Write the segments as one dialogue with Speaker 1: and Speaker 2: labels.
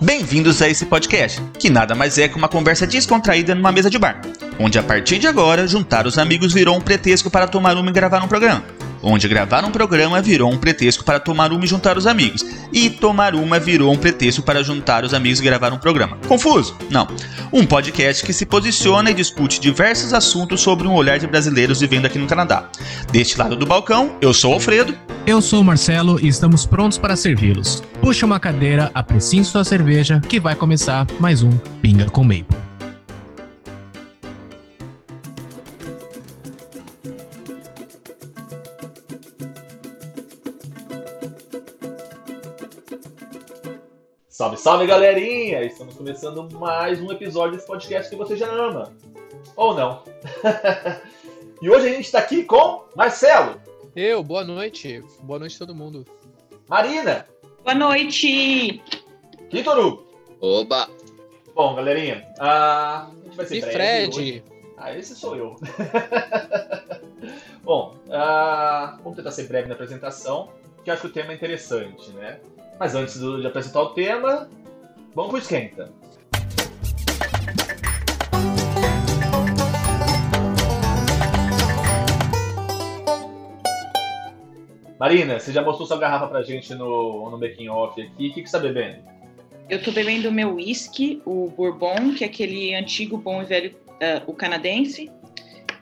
Speaker 1: Bem-vindos a esse podcast, que nada mais é que uma conversa descontraída numa mesa de bar, onde a partir de agora juntar os amigos virou um pretexto para tomar uma e gravar um programa. Onde gravar um programa virou um pretexto para tomar uma e juntar os amigos, e tomar uma virou um pretexto para juntar os amigos e gravar um programa. Confuso? Não. Um podcast que se posiciona e discute diversos assuntos sobre um olhar de brasileiros vivendo aqui no Canadá. Deste lado do balcão, eu sou Alfredo.
Speaker 2: Eu sou o Marcelo e estamos prontos para servi-los. Puxa uma cadeira, apreciem sua cerveja, que vai começar mais um Pinga com Maple.
Speaker 1: Salve, salve galerinha! Estamos começando mais um episódio desse podcast que você já ama. Ou não. e hoje a gente está aqui com Marcelo.
Speaker 3: Eu, boa noite. Boa noite a todo mundo.
Speaker 1: Marina.
Speaker 4: Boa noite.
Speaker 1: Vitor
Speaker 5: Oba!
Speaker 1: Bom, galerinha, a gente vai ser
Speaker 3: E
Speaker 1: breve
Speaker 3: Fred?
Speaker 1: hoje. Ah, esse sou eu. Bom, ah, vamos tentar ser breve na apresentação, que acho que o tema é interessante, né? Mas antes de apresentar o tema, vamos pro esquenta. Marina, você já mostrou sua garrafa pra gente no, no making off aqui. O que, que você tá bebendo?
Speaker 4: Eu tô bebendo o meu whisky, o Bourbon, que é aquele antigo bom e velho, ah, o canadense.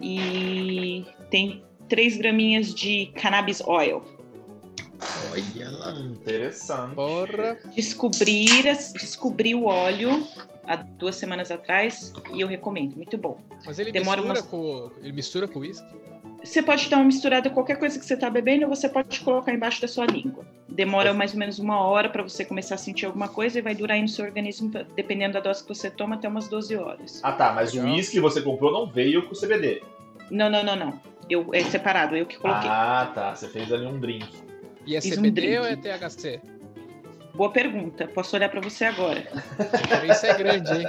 Speaker 4: E tem 3 graminhas de cannabis oil.
Speaker 5: Olha lá.
Speaker 1: Interessante.
Speaker 3: Porra.
Speaker 4: Descobri, descobri o óleo há duas semanas atrás e eu recomendo, muito bom.
Speaker 3: Mas ele
Speaker 4: Demora
Speaker 3: mistura
Speaker 4: umas-
Speaker 3: com. Ele mistura com uísque?
Speaker 4: Você pode dar uma misturada com qualquer coisa que você tá bebendo ou você pode colocar embaixo da sua língua. Demora mais ou menos uma hora para você começar a sentir alguma coisa e vai durar aí no seu organismo, dependendo da dose que você toma, até umas 12 horas.
Speaker 1: Ah tá, mas o uísque que você comprou não veio com CBD.
Speaker 4: Não, não, não, não. Eu, é separado, eu que coloquei.
Speaker 1: Ah, tá. Você fez ali um drink.
Speaker 3: E é
Speaker 4: Fiz um
Speaker 3: CBD
Speaker 4: drink.
Speaker 3: ou é THC?
Speaker 4: Boa pergunta. Posso olhar para você agora.
Speaker 3: Isso é grande, hein?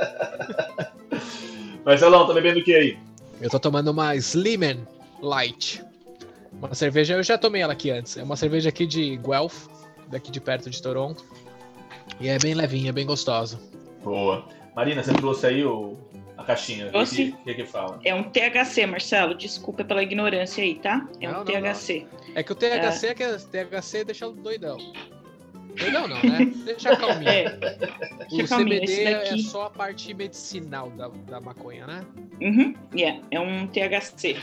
Speaker 1: Marcelão, tá bebendo o que aí?
Speaker 3: Eu tô tomando uma Slimen Light. Uma cerveja, eu já tomei ela aqui antes. É uma cerveja aqui de Guelph, daqui de perto de Toronto. E é bem levinha, bem gostosa.
Speaker 1: Boa. Marina, você trouxe aí o... a caixinha. O que, que, que fala?
Speaker 4: É um THC, Marcelo. Desculpa pela ignorância aí, tá? É
Speaker 3: Não,
Speaker 4: um
Speaker 3: não,
Speaker 4: THC.
Speaker 3: É que o THC é, que é- THC deixa doidão. Doidão não, né? Deixa calminho.
Speaker 4: É.
Speaker 3: O
Speaker 4: Deixa calminho,
Speaker 3: CBD é
Speaker 4: daqui-
Speaker 3: só a parte medicinal da, da maconha, né?
Speaker 4: Uhum. Yeah, é um THC.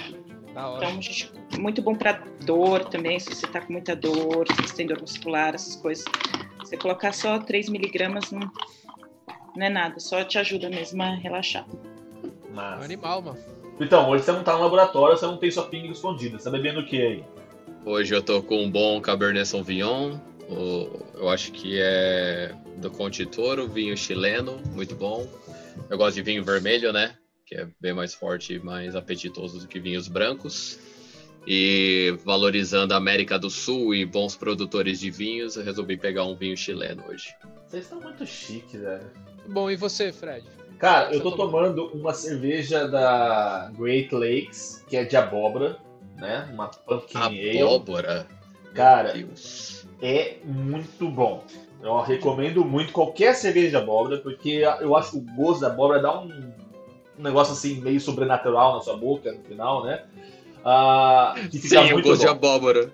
Speaker 4: Então, gente, muito bom pra dor também, se você tá com muita dor, se você tem dor muscular, essas coisas. Você colocar só 3 miligramas não, não é nada, só te ajuda mesmo a relaxar.
Speaker 3: É um
Speaker 1: Mas...
Speaker 3: animal, mano.
Speaker 1: Então, hoje você não tá no laboratório, você não tem sua pinga escondida. Você tá bebendo o que aí?
Speaker 5: Hoje eu tô com um bom Cabernet Sauvignon. o- eu acho que é do Conte Toro, vinho chileno, muito bom. Eu gosto de vinho vermelho, né? Que é bem mais forte e mais apetitoso do que vinhos brancos. E valorizando a América do Sul e bons produtores de vinhos, eu resolvi pegar um vinho chileno hoje.
Speaker 1: Vocês estão muito chiques, velho.
Speaker 3: Bom, e você, Fred?
Speaker 1: Cara, eu tô tomando uma cerveja da Great Lakes, que é de abóbora, né? Uma pumpkin ale.
Speaker 5: Abóbora.
Speaker 1: Cara, é muito bom. Eu recomendo muito qualquer cerveja de abóbora, porque eu acho que o gosto da abóbora dá um, um negócio assim meio sobrenatural na sua boca no final, né? Ah, que fica
Speaker 5: Sim, o gosto de
Speaker 1: bom.
Speaker 5: abóbora.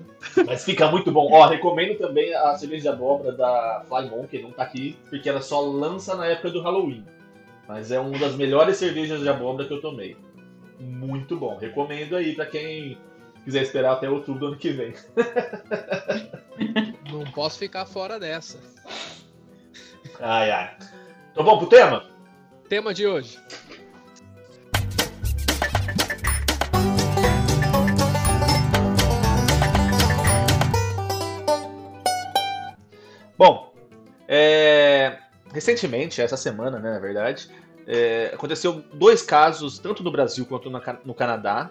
Speaker 1: Mas fica muito bom. Ó, recomendo também a cerveja de abóbora da Fly Monkey, não tá aqui, porque ela só lança na época do Halloween. Mas é uma das melhores cervejas de abóbora que eu tomei. Muito bom. Recomendo aí pra quem quiser esperar até outubro do ano que vem.
Speaker 3: Não posso ficar fora dessa.
Speaker 1: Ai, ai. Então vamos pro tema?
Speaker 3: Tema de hoje.
Speaker 1: Bom, é, recentemente, essa semana, né, na verdade, é, aconteceu dois casos, tanto no Brasil quanto no Canadá,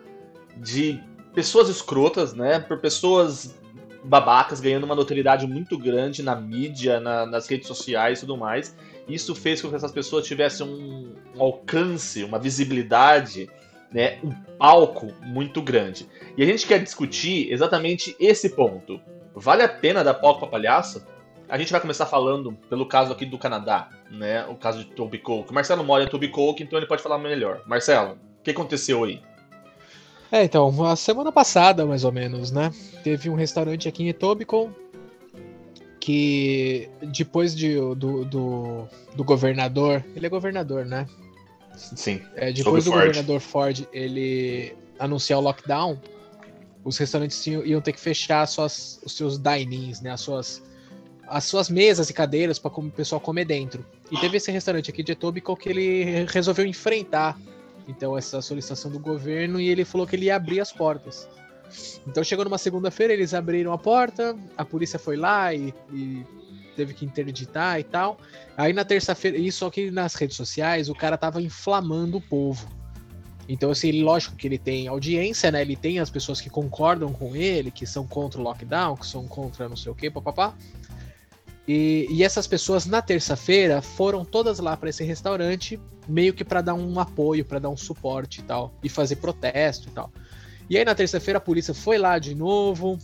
Speaker 1: de pessoas escrotas, né, por pessoas babacas ganhando uma notoriedade muito grande na mídia, na- nas redes sociais e tudo mais. Isso fez com que essas pessoas tivessem um, alcance, uma visibilidade, né, um palco muito grande. E a gente quer discutir exatamente esse ponto. Vale a pena dar palco pra palhaço? A gente vai começar falando pelo caso aqui do Canadá, né? O caso de Toby Coke. O Marcelo mora em Toby Coke, então ele pode falar melhor. Marcelo, o que aconteceu aí?
Speaker 3: É, então, a semana passada, mais ou menos, né? Teve um restaurante aqui em Etobicoke que depois de, do, do, do governador. Ele é governador, né?
Speaker 1: Sim.
Speaker 3: É, depois do Ford. governador Ford ele anunciar o lockdown, os restaurantes iam ter que fechar suas, os seus dinings, né? As suas, as suas mesas e cadeiras para o pessoal comer dentro. E teve esse restaurante aqui de Etobicoke que ele resolveu enfrentar então essa solicitação do governo e ele falou que ele ia abrir as portas. Então chegou numa segunda-feira, eles abriram a porta, a polícia foi lá e, e teve que interditar e tal. Aí na terça-feira, isso aqui nas redes sociais, o cara tava inflamando o povo. Então, assim, lógico que ele tem audiência, né? Ele tem as pessoas que concordam com ele, que são contra o lockdown, que são contra não sei o que, papapá. E, e essas pessoas na terça-feira foram todas lá para esse restaurante, meio que para dar um apoio, para dar um suporte e tal, e fazer protesto e tal. E aí na terça-feira a polícia foi lá de novo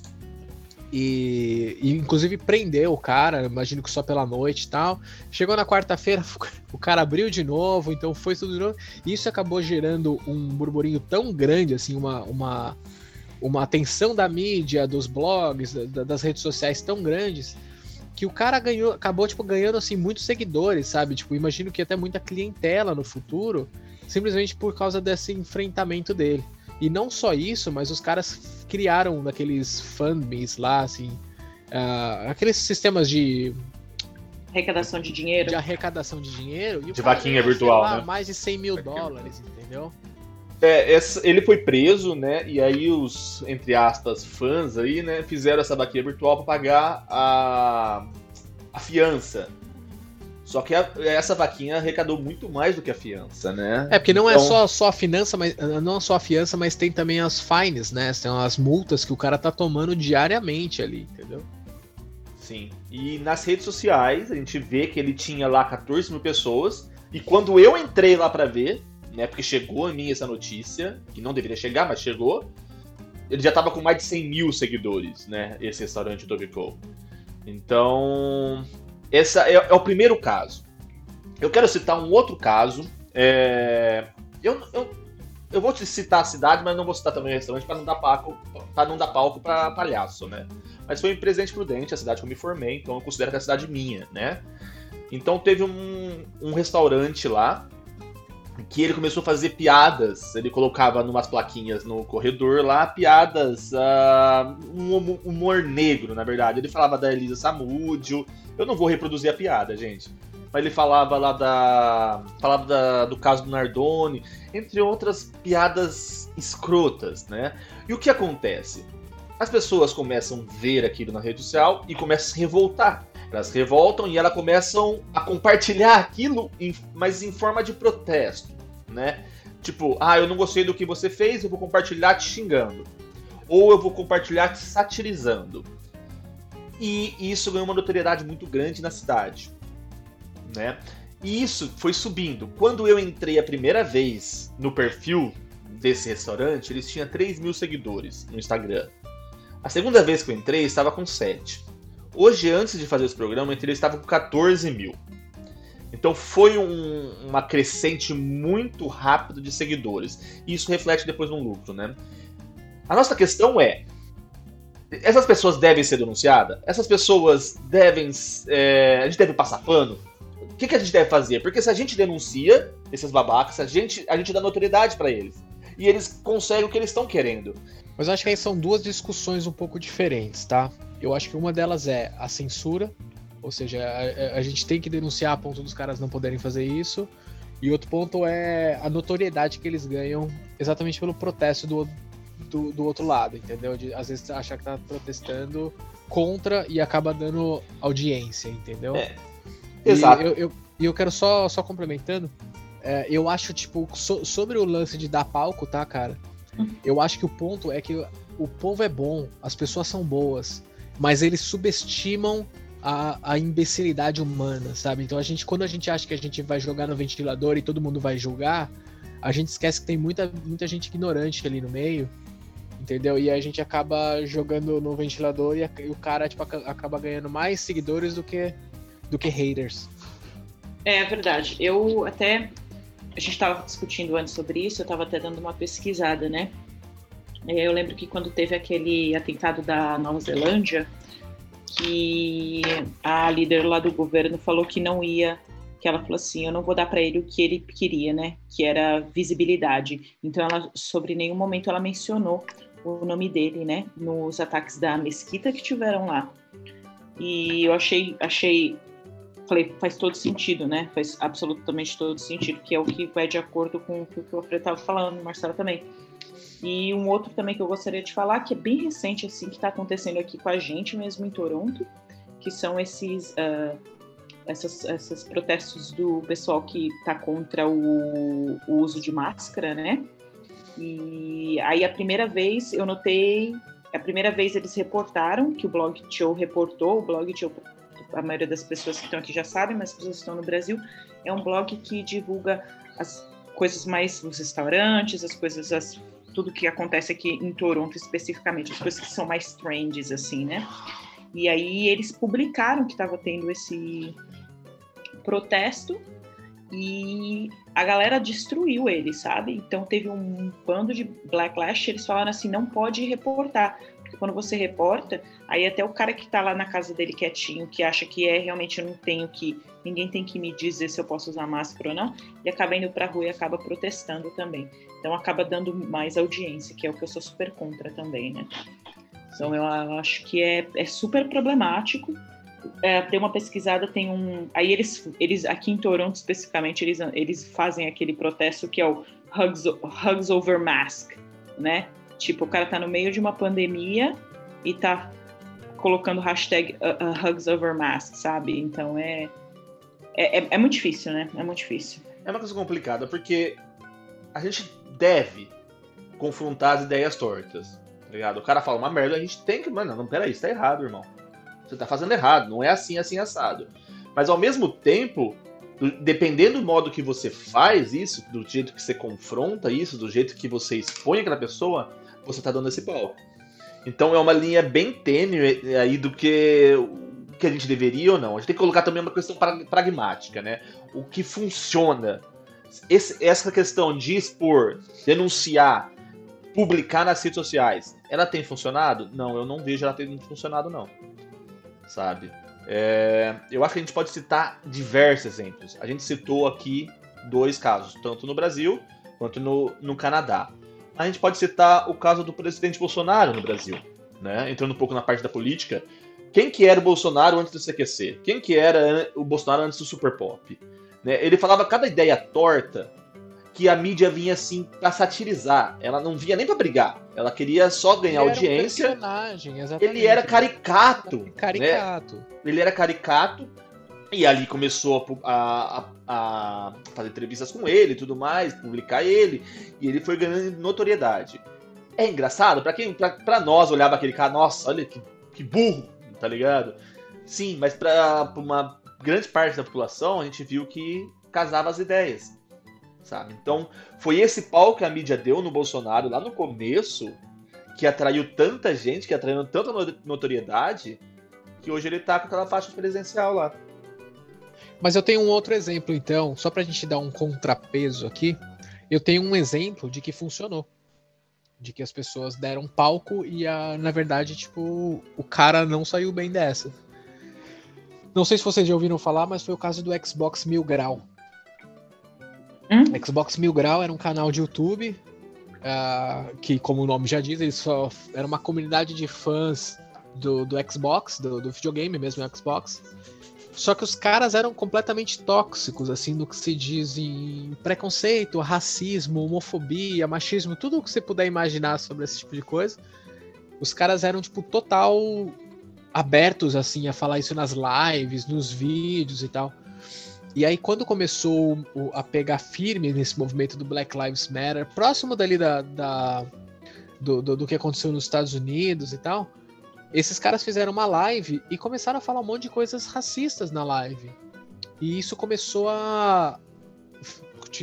Speaker 3: e, e, inclusive prendeu o cara, imagino que só pela noite e tal. Chegou na quarta-feira, o cara abriu de novo, então foi tudo de novo. E isso acabou gerando um burburinho tão grande, assim, uma, uma, uma atenção da mídia, dos blogs, da, das redes sociais tão grandes que o cara ganhou, acabou tipo ganhando assim muitos seguidores, sabe? Tipo, imagino que até muita clientela no futuro, simplesmente por causa desse enfrentamento dele. E não só isso, mas os caras criaram daqueles fanbase lá, assim, uh, aqueles sistemas de
Speaker 4: arrecadação de dinheiro.
Speaker 3: De arrecadação de dinheiro.
Speaker 1: de vaquinha virtual, lá, né?
Speaker 3: Mais de 100 mil dólares, entendeu?
Speaker 1: É, essa, ele foi preso, né? E aí os, entre aspas, fãs aí, né, fizeram essa vaquinha virtual para pagar a, a fiança. Só que a, essa vaquinha arrecadou muito mais do que a fiança, né?
Speaker 3: É, porque não é então... é só, só a finança, mas não é só a fiança, mas tem também as fines, né? Tem as multas que o cara tá tomando diariamente ali, entendeu?
Speaker 1: Sim. E nas redes sociais, a gente vê que ele tinha lá 14 mil pessoas. E quando eu entrei lá para ver, né? Porque chegou a mim essa notícia, que não deveria chegar, mas chegou. Ele já estava com mais de 100 mil seguidores, né? Esse restaurante do Cole. Então, esse é, é, o primeiro caso. Eu quero citar um outro caso. É... Eu, eu, eu vou te citar a cidade, mas não vou citar também o restaurante para não dar palco para não dar palco para palhaço, né? Mas foi em Presidente Prudente, a cidade que eu me formei, então eu considero que é a cidade minha, né? Então teve um, um restaurante lá que ele começou a fazer piadas. Ele colocava numas plaquinhas no corredor lá piadas, uh, um humor negro, na verdade. Ele falava da Elisa Samúdio. Eu não vou reproduzir a piada, gente. Mas ele falava lá da. Falava da, do caso do Nardoni, entre outras piadas escrotas, né? E o que acontece? As pessoas começam a ver aquilo na rede social e começam a se revoltar. Elas revoltam e elas começam a compartilhar aquilo, em, mas em forma de protesto, né? Tipo, ah, eu não gostei do que você fez, eu vou compartilhar te xingando. Ou eu vou compartilhar te satirizando. E isso ganhou uma notoriedade muito grande na cidade, né? E isso foi subindo. Quando eu entrei a primeira vez no perfil desse restaurante, eles tinham 3 mil seguidores no Instagram. A segunda vez que eu entrei, estava com 7. Hoje, antes de fazer esse programa, ele estava com 14 mil. Então foi um, uma crescente muito rápida de seguidores. E isso reflete depois no lucro, né? A nossa questão é: essas pessoas devem ser denunciadas? Essas pessoas devem. É, a gente deve passar pano? O que, que, a gente deve fazer? Porque se a gente denuncia esses babacas, a gente, a gente dá notoriedade para eles. E eles conseguem o que eles estão querendo.
Speaker 3: Mas eu acho que aí são duas discussões um pouco diferentes, tá? Eu acho que uma delas é a censura, ou seja, a, a, gente tem que denunciar a ponto dos caras não poderem fazer isso. E outro ponto é a notoriedade que eles ganham exatamente pelo protesto do, do, do outro lado, entendeu? De, às vezes achar que tá protestando contra e acaba dando audiência, entendeu? É.
Speaker 1: Exato.
Speaker 3: E eu, eu, eu quero só, só complementando. É, eu acho, tipo, so, sobre o lance de dar palco, tá, cara? Eu acho que o ponto é que o povo é bom, as pessoas são boas mas eles subestimam a, a imbecilidade humana, sabe? Então a gente, quando a gente acha que a gente vai jogar no ventilador e todo mundo vai julgar, a gente esquece que tem muita, muita gente ignorante ali no meio. Entendeu? E a gente acaba jogando no ventilador e, a, e o cara tipo, acaba ganhando mais seguidores do que, do que haters.
Speaker 4: É verdade. Eu até. A gente estava discutindo antes sobre isso, eu estava até dando uma pesquisada, né? É, eu lembro que quando teve aquele atentado da Nova Zelândia, que a líder lá do governo falou que não ia, que ela falou assim, eu não vou dar para ele o que ele queria, né? Que era visibilidade. Então ela, sobre nenhum momento ela mencionou o nome dele, né? Nos ataques da mesquita que tiveram lá. E eu achei, achei, falei, faz todo sentido, né? Faz absolutamente todo sentido, que é o que vai de acordo com o que o Alfredo estava falando, Marcelo também. E um outro também que eu gostaria de falar, que é bem recente, assim, que está acontecendo aqui com a gente mesmo em Toronto, que são esses, uh, essas, esses protestos do pessoal que está contra o, o, uso de máscara, né? E aí a primeira vez eu notei, a primeira vez eles reportaram, que o Blog Show reportou, o Blog Show, a maioria das pessoas que estão aqui já sabem, mas as pessoas que estão no Brasil, é um blog que divulga as coisas mais, os restaurantes, as coisas, as tudo que acontece aqui em Toronto especificamente, as coisas que são mais trends, assim, né? E aí eles publicaram que estava tendo esse protesto e a galera destruiu ele, sabe? Então teve um bando de backlash, eles falaram assim, não pode reportar, quando você reporta, aí até o cara que tá lá na casa dele quietinho, que acha que é realmente eu não tenho que, ninguém tem que me dizer se eu posso usar máscara ou não, e acaba indo pra rua e acaba protestando também. Então acaba dando mais audiência, que é o que eu sou super contra também, né? Então eu acho que é, é super problemático. É, tem uma pesquisada, tem um. Aí eles, eles aqui em Toronto especificamente, eles, eles fazem aquele protesto que é o Hugs, Hugs Over Mask, né? Tipo, o cara tá no meio de uma pandemia e tá colocando hashtag uh, uh, Hugs Over Mask, sabe? Então é, é, é, é muito difícil, né? É muito difícil.
Speaker 1: É uma coisa complicada, porque a gente deve confrontar as ideias tortas. Tá ligado? O cara fala uma merda, a gente tem que. Mano, não, peraí, isso tá errado, irmão. Você tá fazendo errado, não é assim, assim, assado. Mas ao mesmo tempo, dependendo do modo que você faz isso, do jeito que você confronta isso, do jeito que você expõe aquela pessoa, você tá dando esse pau. Então é uma linha bem tênue aí do que que a gente deveria ou não. A gente tem que colocar também uma questão pragmática, né? O que funciona esse, essa questão de expor, denunciar, publicar nas redes sociais, ela tem funcionado? Não, eu não vejo ela tendo funcionado, não. Sabe? É, eu acho que a gente pode citar diversos exemplos. A gente citou aqui dois casos, tanto no Brasil quanto no, no Canadá. A gente pode citar o caso do presidente Bolsonaro no Brasil, né? Entrando um pouco na parte da política. Quem que era o Bolsonaro antes do CQC? Quem que era o Bolsonaro antes do Super Pop? Né? Ele falava cada ideia torta que a mídia vinha assim para satirizar. Ela não vinha nem para brigar. Ela queria só ganhar ele audiência.
Speaker 3: Era um personagem, exatamente.
Speaker 1: Ele era caricato. Né?
Speaker 3: Caricato.
Speaker 1: Né? Ele era caricato. E ali começou a, a, a, fazer entrevistas com ele e tudo mais, publicar ele. E ele foi ganhando notoriedade. É engraçado, para quem, para nós olhava aquele cara, nossa, olha que, que burro, tá ligado? Sim, mas pra, uma grande parte da população, a gente viu que casava as ideias, sabe? Então, foi esse pau que a mídia deu no Bolsonaro lá no começo que atraiu tanta gente, que atraiu tanta notoriedade, que hoje ele tá com aquela faixa presidencial lá.
Speaker 3: Mas eu tenho um outro exemplo, então, só pra gente dar um contrapeso aqui. Eu tenho um exemplo de que funcionou. De que as pessoas deram palco e, a, na verdade, tipo, o cara não saiu bem dessa. Não sei se vocês já ouviram falar, mas foi o caso do Xbox Mil Grau. Hum? Xbox Mil Grau era um canal de YouTube uh, que, como o nome já diz, ele só era uma comunidade de fãs do, do Xbox, do, do videogame mesmo, Xbox. Só que os caras eram completamente tóxicos, assim, no que se diz em preconceito, racismo, homofobia, machismo, tudo o que você puder imaginar sobre esse tipo de coisa. Os caras eram, tipo, total abertos assim a falar isso nas lives, nos vídeos e tal. E aí quando começou a pegar firme nesse movimento do Black Lives Matter, próximo dali da, da do, do, do, que aconteceu nos Estados Unidos e tal, esses caras fizeram uma live e começaram a falar um monte de coisas racistas na live. E isso começou a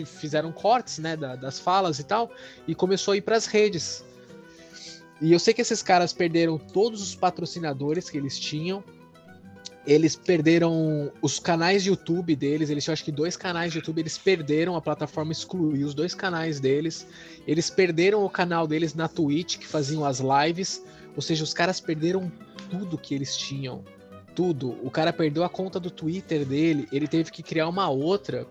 Speaker 3: fizeram cortes, né, das falas e tal, e começou a ir para as redes. E eu sei que esses caras perderam todos os patrocinadores que eles tinham. Eles perderam os canais de YouTube deles. Eles tinham acho que dois canais de YouTube. Eles perderam, a plataforma excluiu os dois canais deles. Eles perderam o canal deles na Twitch, que faziam as lives. Ou seja, os caras perderam tudo que eles tinham. Tudo. O cara perdeu a conta do Twitter dele. Ele teve que criar uma outra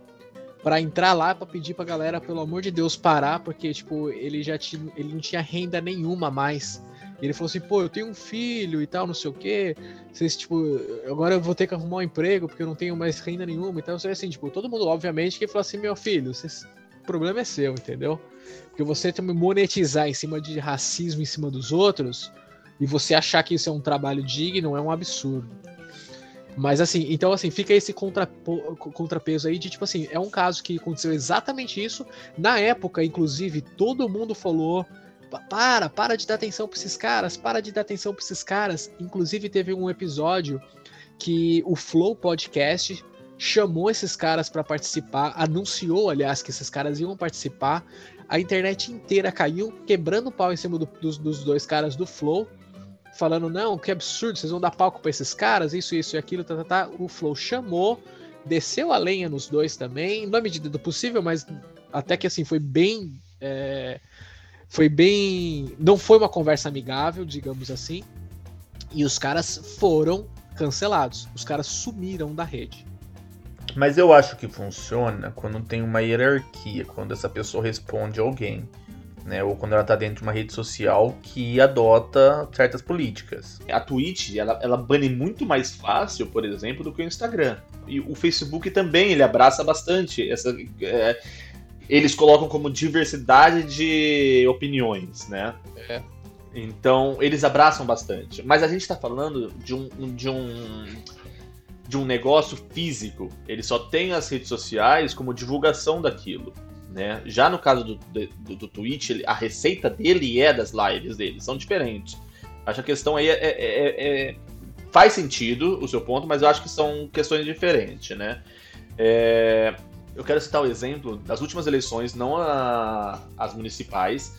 Speaker 3: para entrar lá para pedir pra galera, pelo amor de Deus, parar, porque tipo, ele já tinha, ele não tinha renda nenhuma mais. E ele falou assim, pô, eu tenho um filho e tal, não sei o quê. Vocês, tipo, agora eu vou ter que arrumar um emprego porque eu não tenho mais renda nenhuma. Então, assim, tipo, todo mundo, obviamente, que falou assim, meu filho, vocês, o problema é seu, entendeu? Porque você também monetizar em cima de racismo em cima dos outros e você achar que isso é um trabalho digno é um absurdo. Mas assim, então assim, fica esse contrapeso aí de tipo assim, é um caso que aconteceu exatamente isso. Na época, inclusive, todo mundo falou: para, para de dar atenção pra esses caras, para de dar atenção pra esses caras. Inclusive, teve um episódio que o Flow Podcast chamou esses caras para participar, anunciou, aliás, que esses caras iam participar. A internet inteira caiu, quebrando o pau em cima do, dos, dos dois caras do Flow falando, não, que absurdo, vocês vão dar palco para esses caras, isso, isso e aquilo, tá, tá, tá. O Flow chamou, desceu a lenha nos dois também, na medida do possível, mas até que assim, foi bem. É, foi bem. Não foi uma conversa amigável, digamos assim. E os caras foram cancelados. Os caras sumiram da rede.
Speaker 1: Mas eu acho que funciona quando tem uma hierarquia, quando essa pessoa responde alguém né? Ou quando ela está dentro de uma rede social que adota certas políticas. A Twitch, ela, ela bane muito mais fácil, por exemplo, do que o Instagram. E o Facebook também, ele abraça bastante essa... É, eles colocam como diversidade de opiniões, né? É. Então, eles abraçam bastante. Mas a gente está falando de um, de um de um negócio físico. Ele só tem as redes sociais como divulgação daquilo. Né? Já no caso do, do, do Twitch, a receita dele é das lives dele, são diferentes. Acho que a questão aí é, é, é, é, faz sentido o seu ponto, mas eu acho que são questões diferentes, né? É, eu quero citar o exemplo das últimas eleições, não a, as municipais,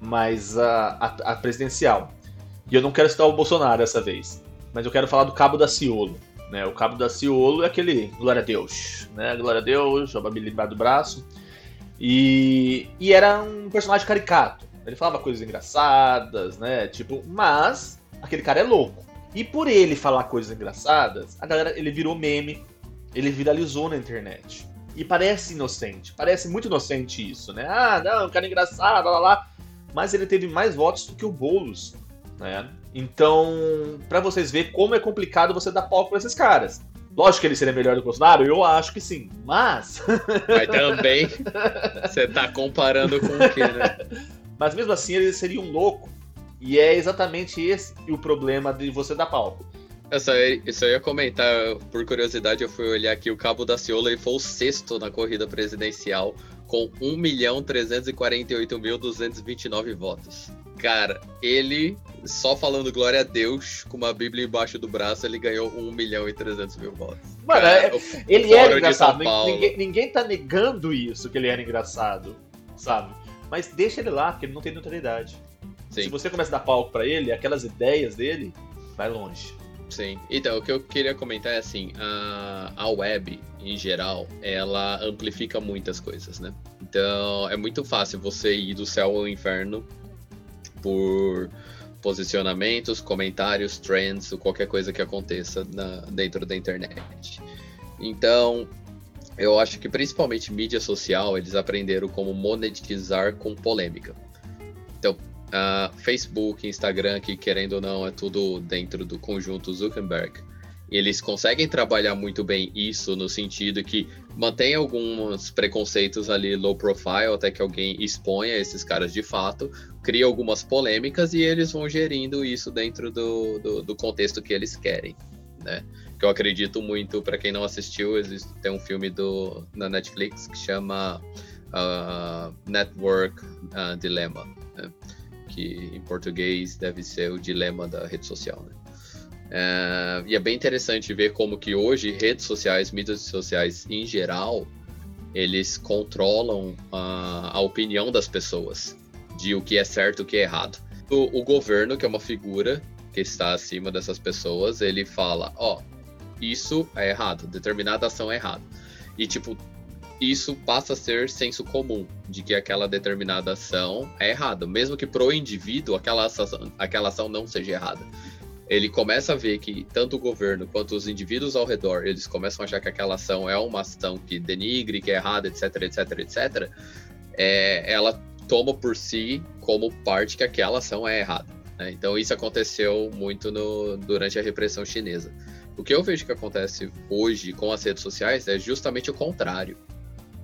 Speaker 1: mas a, a, a, presidencial. E eu não quero citar o Bolsonaro dessa vez, mas eu quero falar do Cabo da Ciolo. Né? O Cabo da Ciolo é aquele glória a Deus, né? Glória a Deus, a debaixo do braço. E, e era um personagem caricato. Ele falava coisas engraçadas, né? Tipo, mas aquele cara é louco. E por ele falar coisas engraçadas, a galera, ele virou meme, ele viralizou na internet. E parece inocente, parece muito inocente isso, né? Ah, não, o cara é engraçado, lá, lá, lá. Mas ele teve mais votos do que o Boulos, né? Então, para vocês verem como é complicado você dar palco pra esses caras. Lógico que ele seria melhor do que o Bolsonaro? Eu acho que sim. Mas.
Speaker 5: Mas também. Você tá comparando com o quê, né?
Speaker 1: Mas mesmo assim, ele seria um louco. E é exatamente esse o problema de você dar palco.
Speaker 5: Eu só, ia, eu só ia comentar, por curiosidade, eu fui olhar aqui o Cabo da Ciolo e foi o sexto na corrida presidencial, com 1.348.229 votos. Cara, ele, só falando glória a Deus, com uma Bíblia embaixo do braço, ele ganhou 1 milhão e 300 mil votos.
Speaker 1: Mano, Cara, é, ele era engraçado. Ninguém, ninguém tá negando isso, que ele era engraçado, sabe? Mas deixa ele lá, porque ele não tem neutralidade. Sim. Se você começa a dar palco para ele, aquelas ideias dele, vai longe.
Speaker 5: Sim. Então, o que eu queria comentar é assim, a, a web, em geral, ela amplifica muitas coisas, né? Então, é muito fácil você ir do céu ao inferno por posicionamentos, comentários, trends, ou qualquer coisa que aconteça na, dentro da internet. Então, eu acho que principalmente mídia social, eles aprenderam como monetizar com polêmica. Então, uh, Facebook, Instagram, que querendo ou não é tudo dentro do conjunto Zuckerberg, eles conseguem trabalhar muito bem isso no sentido que mantém alguns preconceitos ali low profile até que alguém exponha esses caras de fato, cria algumas polêmicas e eles vão gerindo isso dentro do, do, do contexto que eles querem, né? Que eu acredito muito, para quem não assistiu, existe, tem um filme do, na Netflix que chama uh, Network uh, Dilemma, né? que em português deve ser o dilema da rede social, né? É, e é bem interessante ver como que hoje redes sociais, mídias sociais em geral, eles controlam a, a opinião das pessoas de o que é certo e o que é errado. o, o governo, que é uma figura que está acima dessas pessoas, ele fala, ó, isso é errado, determinada ação é errada. E tipo, isso passa a ser senso comum de que aquela determinada ação é errada, mesmo que pro indivíduo aquela ação, aquela ação não seja errada. Ele começa a ver que tanto o governo quanto os indivíduos ao redor, eles começam a achar que aquela ação é uma ação que denigre, que é errada, etc, etc, etc. É, ela toma por si como parte que aquela ação é errada. Né? Então isso aconteceu muito no, durante a repressão chinesa. O que eu vejo que acontece hoje com as redes sociais é justamente o contrário.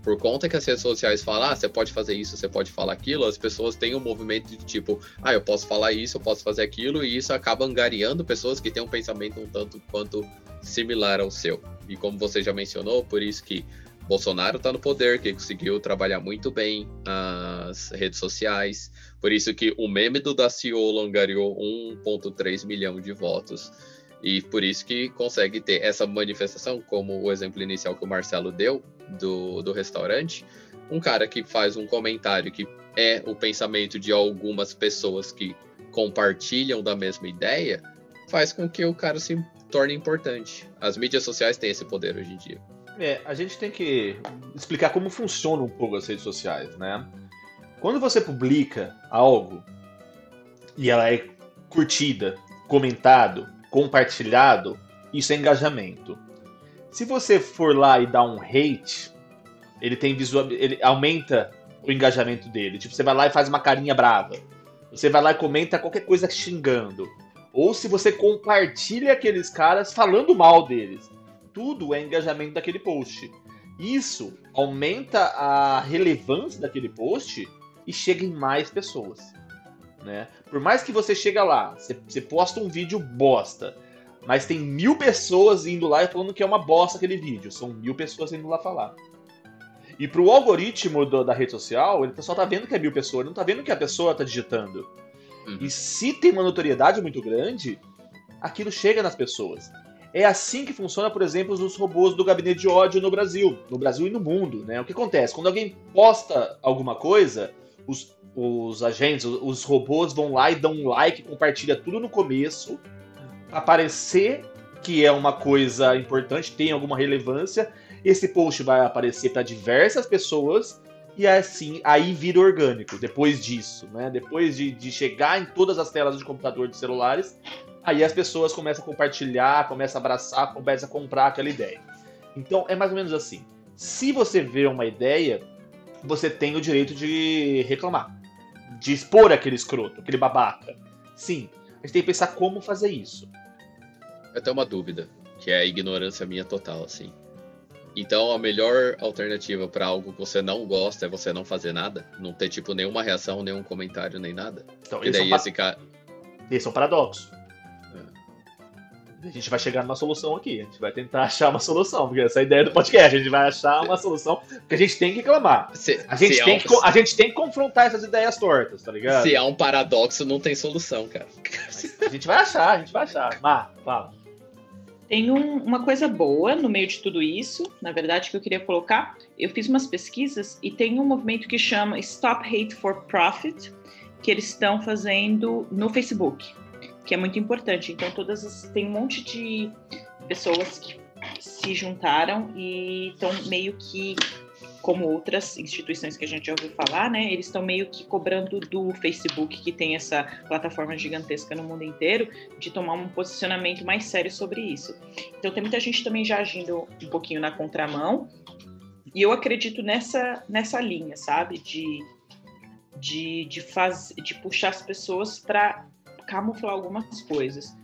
Speaker 5: Por conta que as redes sociais falam, ah, você pode fazer isso, você pode falar aquilo, as pessoas têm um movimento de tipo, ah, eu posso falar isso, eu posso fazer aquilo, e isso acaba angariando pessoas que têm um pensamento um tanto quanto similar ao seu. E como você já mencionou, por isso que Bolsonaro está no poder, que conseguiu trabalhar muito bem as redes sociais. Por isso que o meme do Daciolo angariou 1,3 milhão de votos. E por isso que consegue ter essa manifestação, como o exemplo inicial que o Marcelo deu do, do restaurante. Um cara que faz um comentário que é o pensamento de algumas pessoas que compartilham da mesma ideia, faz com que o cara se torne importante. As mídias sociais têm esse poder hoje em dia.
Speaker 1: É, a gente tem que explicar como funcionam um pouco as redes sociais, né? Quando você publica algo e ela é curtida, comentado, compartilhado, isso é engajamento. Se você for lá e dar um hate, ele tem visual, ele aumenta o engajamento dele. Tipo, você vai lá e faz uma carinha brava. Você vai lá e comenta qualquer coisa xingando. Ou se você compartilha aqueles caras falando mal deles tudo é engajamento daquele post. Isso aumenta a relevância daquele post e chega em mais pessoas. Né? Por mais que você chega lá, você, você posta um vídeo bosta, mas tem mil pessoas indo lá e falando que é uma bosta aquele vídeo. São mil pessoas indo lá falar. E pro algoritmo do, da rede social, ele só tá vendo que é mil pessoas, ele não tá vendo que a pessoa tá digitando. Uhum. E se tem uma notoriedade muito grande, aquilo chega nas pessoas. É assim que funciona, por exemplo, os robôs do gabinete de ódio no Brasil, no Brasil e no mundo, né? O que acontece? Quando alguém posta alguma coisa, os, os agentes, os robôs vão lá e dão um like, compartilha tudo no começo, para parecer que é uma coisa importante, tem alguma relevância. Esse post vai aparecer para diversas pessoas e assim aí vira orgânico depois disso, né? Depois de, de chegar em todas as telas de computador de celulares, Aí as pessoas começam a compartilhar, começam a abraçar, começam a comprar aquela ideia. Então é mais ou menos assim. Se você vê uma ideia, você tem o direito de reclamar, de expor aquele escroto, aquele babaca. Sim, a gente tem que pensar como fazer isso.
Speaker 5: Eu tenho uma dúvida, que é a ignorância minha total, assim. Então a melhor alternativa para algo que você não gosta é você não fazer nada? Não ter, tipo, nenhuma reação, nenhum comentário, nem nada?
Speaker 1: Então, e daí é um esse cara. Esse é um paradoxo a gente vai chegar numa solução aqui. A gente vai tentar achar uma solução, porque essa é a ideia do podcast. A gente vai achar uma solução, porque a gente tem que reclamar. Se, a, gente tem que, a gente tem que confrontar essas ideias tortas, tá ligado?
Speaker 5: Se há um paradoxo, não tem solução, cara.
Speaker 1: A gente vai achar, a gente vai achar. Má, fala.
Speaker 4: Tem um, uma coisa boa no meio de tudo isso, na verdade, que eu queria colocar. Eu fiz umas pesquisas e tem um movimento que chama Stop Hate for Profit, que eles estão fazendo no Facebook que é muito importante. Então, todas as, tem um monte de pessoas que se juntaram e estão meio que como outras instituições que a gente já ouviu falar, né? Eles estão meio que cobrando do Facebook, que tem essa plataforma gigantesca no mundo inteiro, de tomar um posicionamento mais sério sobre isso. Então tem muita gente também já agindo um pouquinho na contramão. E eu acredito nessa, nessa linha, sabe? De, de, de, faz, de puxar as pessoas para camuflar algumas coisas.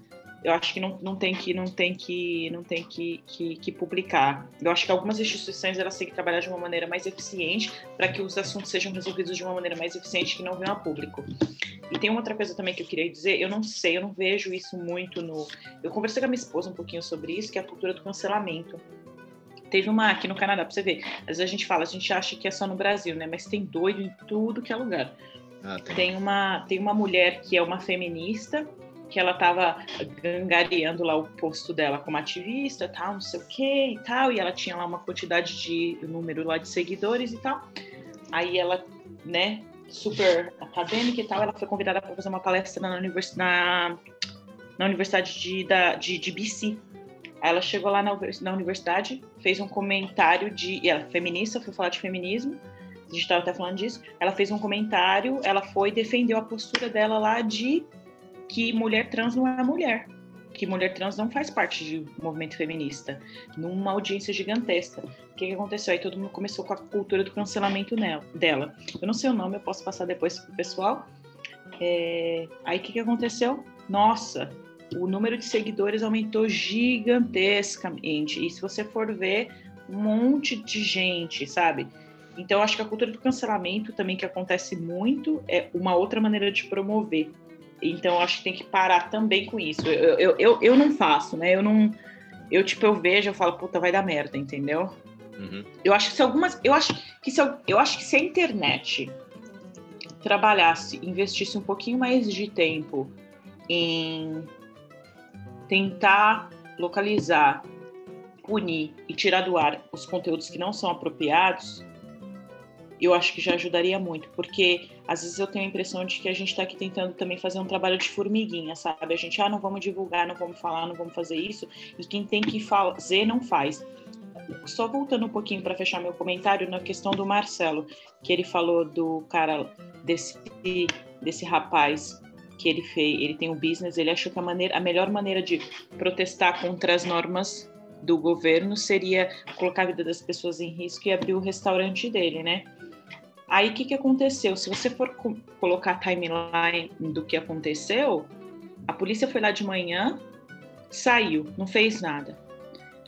Speaker 4: Eu acho que não, não tem que não tem que não tem que, que, que publicar. Eu acho que algumas instituições elas têm que trabalhar de uma maneira mais eficiente para que os assuntos sejam resolvidos de uma maneira mais eficiente que não venham a público. E tem uma outra coisa também que eu queria dizer, eu não sei, eu não vejo isso muito no. Eu conversei com a minha esposa um pouquinho sobre isso, que é a cultura do cancelamento teve uma aqui no Canadá, pra você ver. Às vezes a gente fala, a gente acha que é só no Brasil, né? Mas tem doido em tudo que é lugar. Ah, tem. tem. uma, tem uma mulher que é uma feminista, que ela estava gangariando lá o posto dela como ativista, tal, não sei o que e tal, e ela tinha lá uma quantidade de número lá de seguidores e tal. Aí ela, né, super acadêmica e tal. Ela foi convidada para fazer uma palestra na, univers, na, na Universidade de, da, de, de BC. Aí ela chegou lá na, na universidade, fez um comentário de. Ela é feminista, foi falar de feminismo. A gente estava até falando disso. Ela fez um comentário, ela foi e defendeu a postura dela lá de que mulher trans não é mulher que mulher trans não faz parte de movimento feminista, numa audiência gigantesca. O que, que aconteceu? Aí todo mundo começou com a cultura do cancelamento nela, dela. Eu não sei o nome, eu posso passar depois pro pessoal. É... Aí o que, que aconteceu? Nossa, o número de seguidores aumentou gigantescamente. E se você for ver, um monte de gente, sabe? Então, eu acho que a cultura do cancelamento também, que acontece muito, é uma outra maneira de promover. Então, acho que tem que parar também com isso. Eu, eu, eu, eu não faço, né? Eu não. Eu, tipo, eu vejo, eu falo, puta, vai dar merda, entendeu? Uhum. Eu acho que se algumas. Eu acho que se, eu acho que se a internet trabalhasse, investisse um pouquinho mais de tempo em tentar localizar, punir e tirar do ar os conteúdos que não são apropriados, eu acho que já ajudaria muito, porque às vezes eu tenho a impressão de que a gente está aqui tentando também fazer um trabalho de formiguinha, sabe? A gente, ah, não vamos divulgar, não vamos falar, não vamos fazer isso, e quem tem que fazer não faz. Só voltando um pouquinho para fechar meu comentário na questão do Marcelo, que ele falou do cara desse desse rapaz que ele fez, ele tem um business, ele achou que a maneira, a melhor maneira de protestar contra as normas do governo seria colocar a vida das pessoas em risco e abrir o restaurante dele, né? Aí o que, que aconteceu? Se você for co colocar a timeline do que aconteceu, a polícia foi lá de manhã, saiu, não fez nada.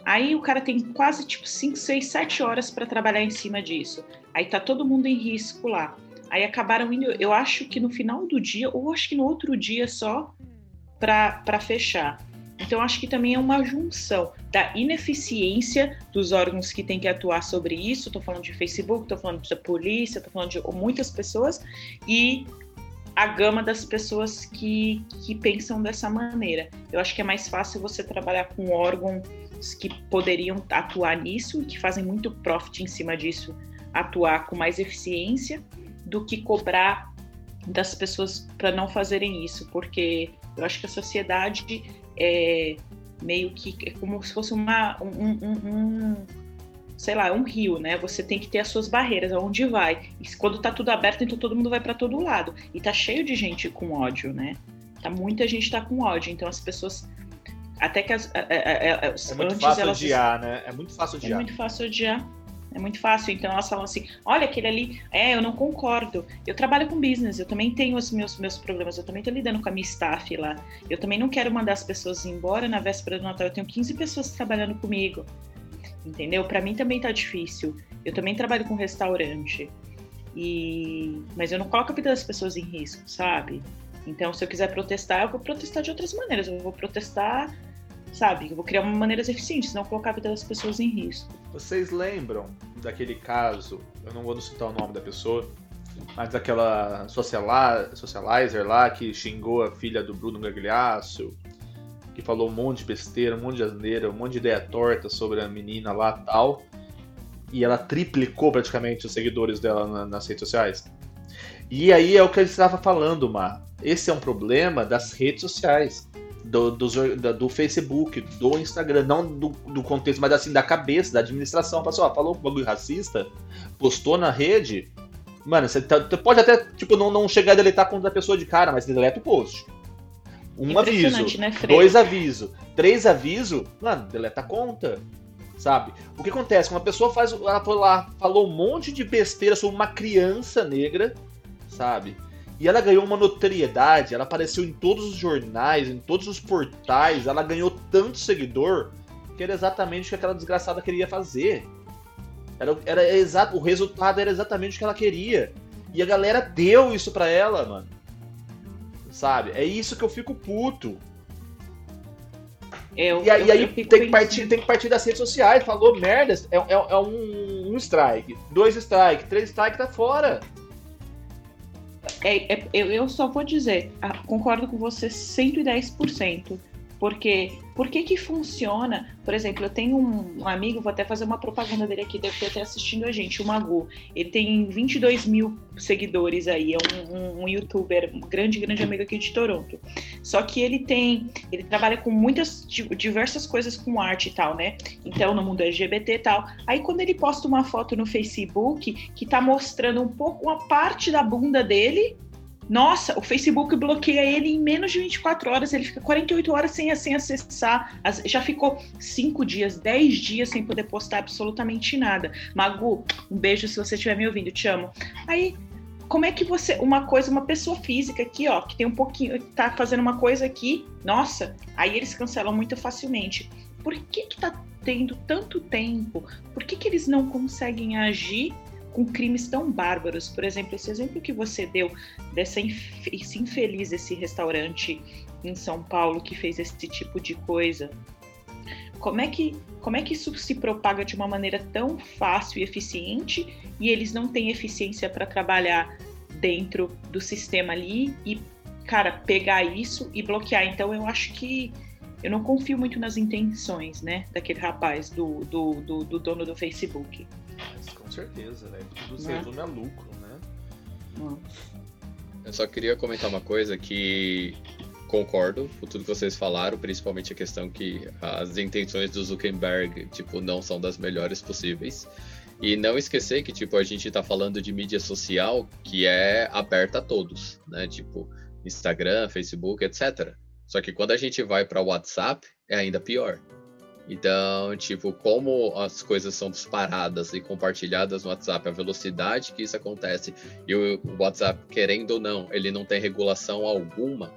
Speaker 4: Aí o cara tem quase tipo 5, 6, 7 horas para trabalhar em cima disso. Aí tá todo mundo em risco lá. Aí acabaram indo, eu acho que no final do dia, ou acho que no outro dia só, para fechar. Então, acho que também é uma junção da ineficiência dos órgãos que têm que atuar sobre isso. Estou falando de Facebook, estou falando de polícia, estou falando de muitas pessoas, e a gama das pessoas que, que pensam dessa maneira. Eu acho que é mais fácil você trabalhar com órgãos que poderiam atuar nisso e que fazem muito profit em cima disso, atuar com mais eficiência, do que cobrar das pessoas para não fazerem isso, porque eu acho que a sociedade é meio que é como se fosse uma, um, um, um, sei lá, um rio, né? Você tem que ter as suas barreiras, aonde vai. E quando tá tudo aberto, então todo mundo vai para todo lado. E tá cheio de gente com ódio, né? Tá muita gente tá com ódio, então as pessoas até que as,
Speaker 1: é, muito fácil elas, odiar, né? É muito fácil odiar.
Speaker 4: É muito fácil odiar. É muito fácil. Então elas falam assim: olha, aquele ali, é, eu não concordo. Eu trabalho com business, eu também tenho os meus, meus problemas, eu também estou lidando com a minha staff lá. Eu também não quero mandar as pessoas embora na véspera do Natal. Eu tenho 15 pessoas trabalhando comigo. Entendeu? Para mim também tá difícil. Eu também trabalho com restaurante. E... Mas eu não coloco a vida das pessoas em risco, sabe? Então, se eu quiser protestar, eu vou protestar de outras maneiras. Eu vou protestar sabe? Eu vou criar maneiras eficientes, não colocar a vida das pessoas em risco.
Speaker 1: Vocês lembram daquele caso, eu não vou citar o nome da pessoa, mas daquela socializer lá que xingou a filha do Bruno Gagliasso, que falou um monte de besteira, um monte de asneira, um monte de ideia torta sobre a menina lá tal. E ela triplicou praticamente os seguidores dela na, nas redes sociais. E aí é o que ele estava falando, Mar. Esse é um problema das redes sociais do, do, do, Facebook, do Instagram, não do, do, contexto, mas assim, da cabeça, da administração. Passou, ó, falou um bagulho racista, postou na rede. Mano, você tá, pode até, tipo, não, não chegar a deletar a conta da pessoa de cara, mas deleta o post. Um aviso, né, dois avisos, três avisos, mano, deleta a conta. Sabe? O que acontece? Quando a pessoa faz. Ela foi lá, falou um monte de besteira sobre uma criança negra, sabe? E ela ganhou uma notoriedade, ela apareceu em todos os jornais, em todos os portais, ela ganhou tanto seguidor que era exatamente o que aquela desgraçada queria fazer. Era, era exato, o resultado era exatamente o que ela queria. E a galera deu isso pra ela, mano. Sabe? É isso que eu fico puto. Eu, e, aí, eu, aí tem, que partir, tem que partir das redes sociais. Falou merda, é, é, é um, um strike. Dois strike, três strike, tá fora.
Speaker 4: É, é, eu, só vou dizer, ah, concordo com você 110%. Porque por que que funciona? Por exemplo, eu tenho um, amigo, vou até fazer uma propaganda dele aqui, deve ter até assistindo a gente, o Magu. Ele tem 22 mil seguidores aí, é um, um, um, youtuber, um grande, grande amigo aqui de Toronto. Só que ele tem, ele trabalha com muitas, diversas coisas com arte e tal, né? Então, no mundo LGBT e tal. Aí quando ele posta uma foto no Facebook que tá mostrando um pouco, uma parte da bunda dele, nossa, o Facebook bloqueia ele em menos de 24 horas, ele fica 48 horas sem, sem acessar, já ficou 5 dias, 10 dias sem poder postar absolutamente nada. Magu, um beijo se você estiver me ouvindo, te amo. Aí, como é que você, uma coisa, uma pessoa física aqui, ó, que tem um pouquinho, tá fazendo uma coisa aqui, nossa, aí eles cancelam muito facilmente. Por que que tá tendo tanto tempo? Por que que eles não conseguem agir com crimes tão bárbaros. Por exemplo, esse exemplo que você deu dessa inf esse infeliz esse restaurante em São Paulo que fez esse tipo de coisa. Como é que como é que isso se propaga de uma maneira tão fácil e eficiente e eles não têm eficiência para trabalhar dentro do sistema ali e cara pegar isso e bloquear? Então eu acho que eu não confio muito nas intenções, né, daquele rapaz do, do, do, do dono do Facebook
Speaker 1: certeza, né? Tudo se resume a lucro, né?
Speaker 5: Eu só queria comentar uma coisa que concordo com tudo que vocês falaram, principalmente a questão que as intenções do Zuckerberg, tipo, não são das melhores possíveis. E não esquecer que, tipo, a gente está falando de mídia social que é aberta a todos, né? Tipo, Instagram, Facebook, etc. Só que quando a gente vai para WhatsApp, é ainda pior. Então, tipo, como as coisas são disparadas e compartilhadas no WhatsApp, a velocidade que isso acontece, e o WhatsApp, querendo ou não, ele não tem regulação alguma,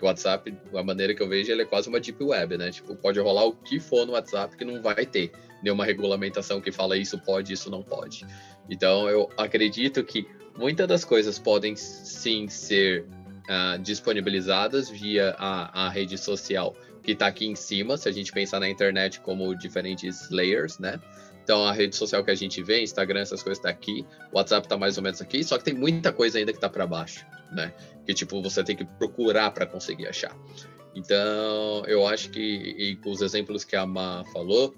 Speaker 5: o WhatsApp, a maneira que eu vejo, ele é quase uma deep web, né? Tipo, pode rolar o que for no WhatsApp que não vai ter nenhuma regulamentação que fala isso pode, isso não pode. Então, eu acredito que muitas das coisas podem sim ser uh, disponibilizadas via a, a rede social que está aqui em cima, se a gente pensar na internet como diferentes layers, né? Então a rede social que a gente vê, Instagram, essas coisas tá aqui, o WhatsApp tá mais ou menos aqui, só que tem muita coisa ainda que tá para baixo, né? Que tipo você tem que procurar para conseguir achar. Então, eu acho que com os exemplos que a Ma falou,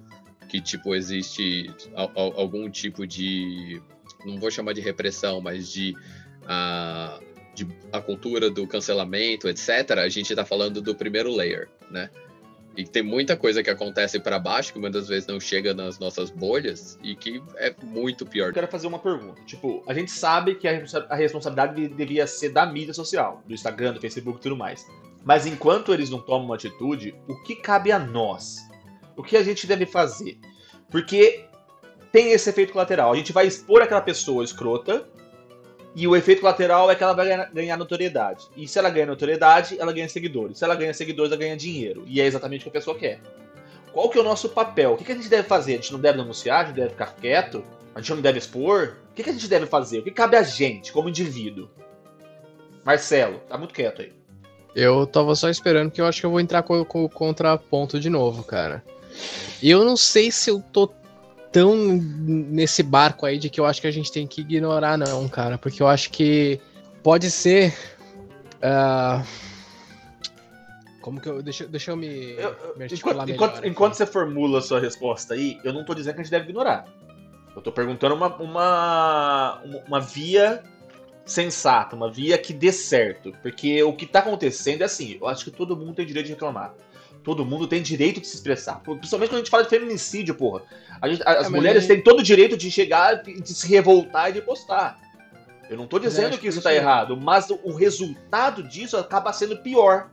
Speaker 5: que tipo existe algum tipo de não vou chamar de repressão, mas de uh, de a cultura do cancelamento, etc., a gente está falando do primeiro layer, né? E tem muita coisa que acontece para baixo que muitas vezes não chega nas nossas bolhas e que é muito pior. Eu
Speaker 1: quero fazer uma pergunta. Tipo, a gente sabe que a responsabilidade devia ser da mídia social, do Instagram, do Facebook e tudo mais. Mas enquanto eles não tomam uma atitude, o que cabe a nós? O que a gente deve fazer? Porque tem esse efeito colateral. A gente vai expor aquela pessoa escrota e o efeito colateral é que ela vai ganhar notoriedade. E se ela ganha notoriedade, ela ganha seguidores. Se ela ganha seguidores, ela ganha dinheiro. E é exatamente o que a pessoa quer. Qual que é o nosso papel? O que, a gente deve fazer? A gente não deve denunciar? A gente deve ficar quieto? A gente não deve expor? O que, a gente deve fazer? O que cabe a gente, como indivíduo? Marcelo, tá muito quieto aí.
Speaker 3: Eu tava só esperando que eu acho que eu vou entrar com o contraponto de novo, cara. E eu não sei se eu tô tão nesse barco aí de que eu acho que a gente tem que ignorar, não, cara. Porque eu acho que pode ser. Uh, como que eu. Deixa, deixa eu me. Eu,
Speaker 1: me enquanto, enquanto, enquanto, você formula a sua resposta aí, eu não tô dizendo que a gente deve ignorar. Eu tô perguntando uma, uma, uma via sensata, uma via que dê certo. Porque o que tá acontecendo é assim, eu acho que todo mundo tem direito de reclamar. Todo mundo tem direito de se expressar. Principalmente quando a gente fala de feminicídio, porra. Gente, as é, mulheres têm todo o direito de chegar, de se revoltar e de postar. Eu não tô dizendo que isso está errado, mas o, resultado disso acaba sendo pior.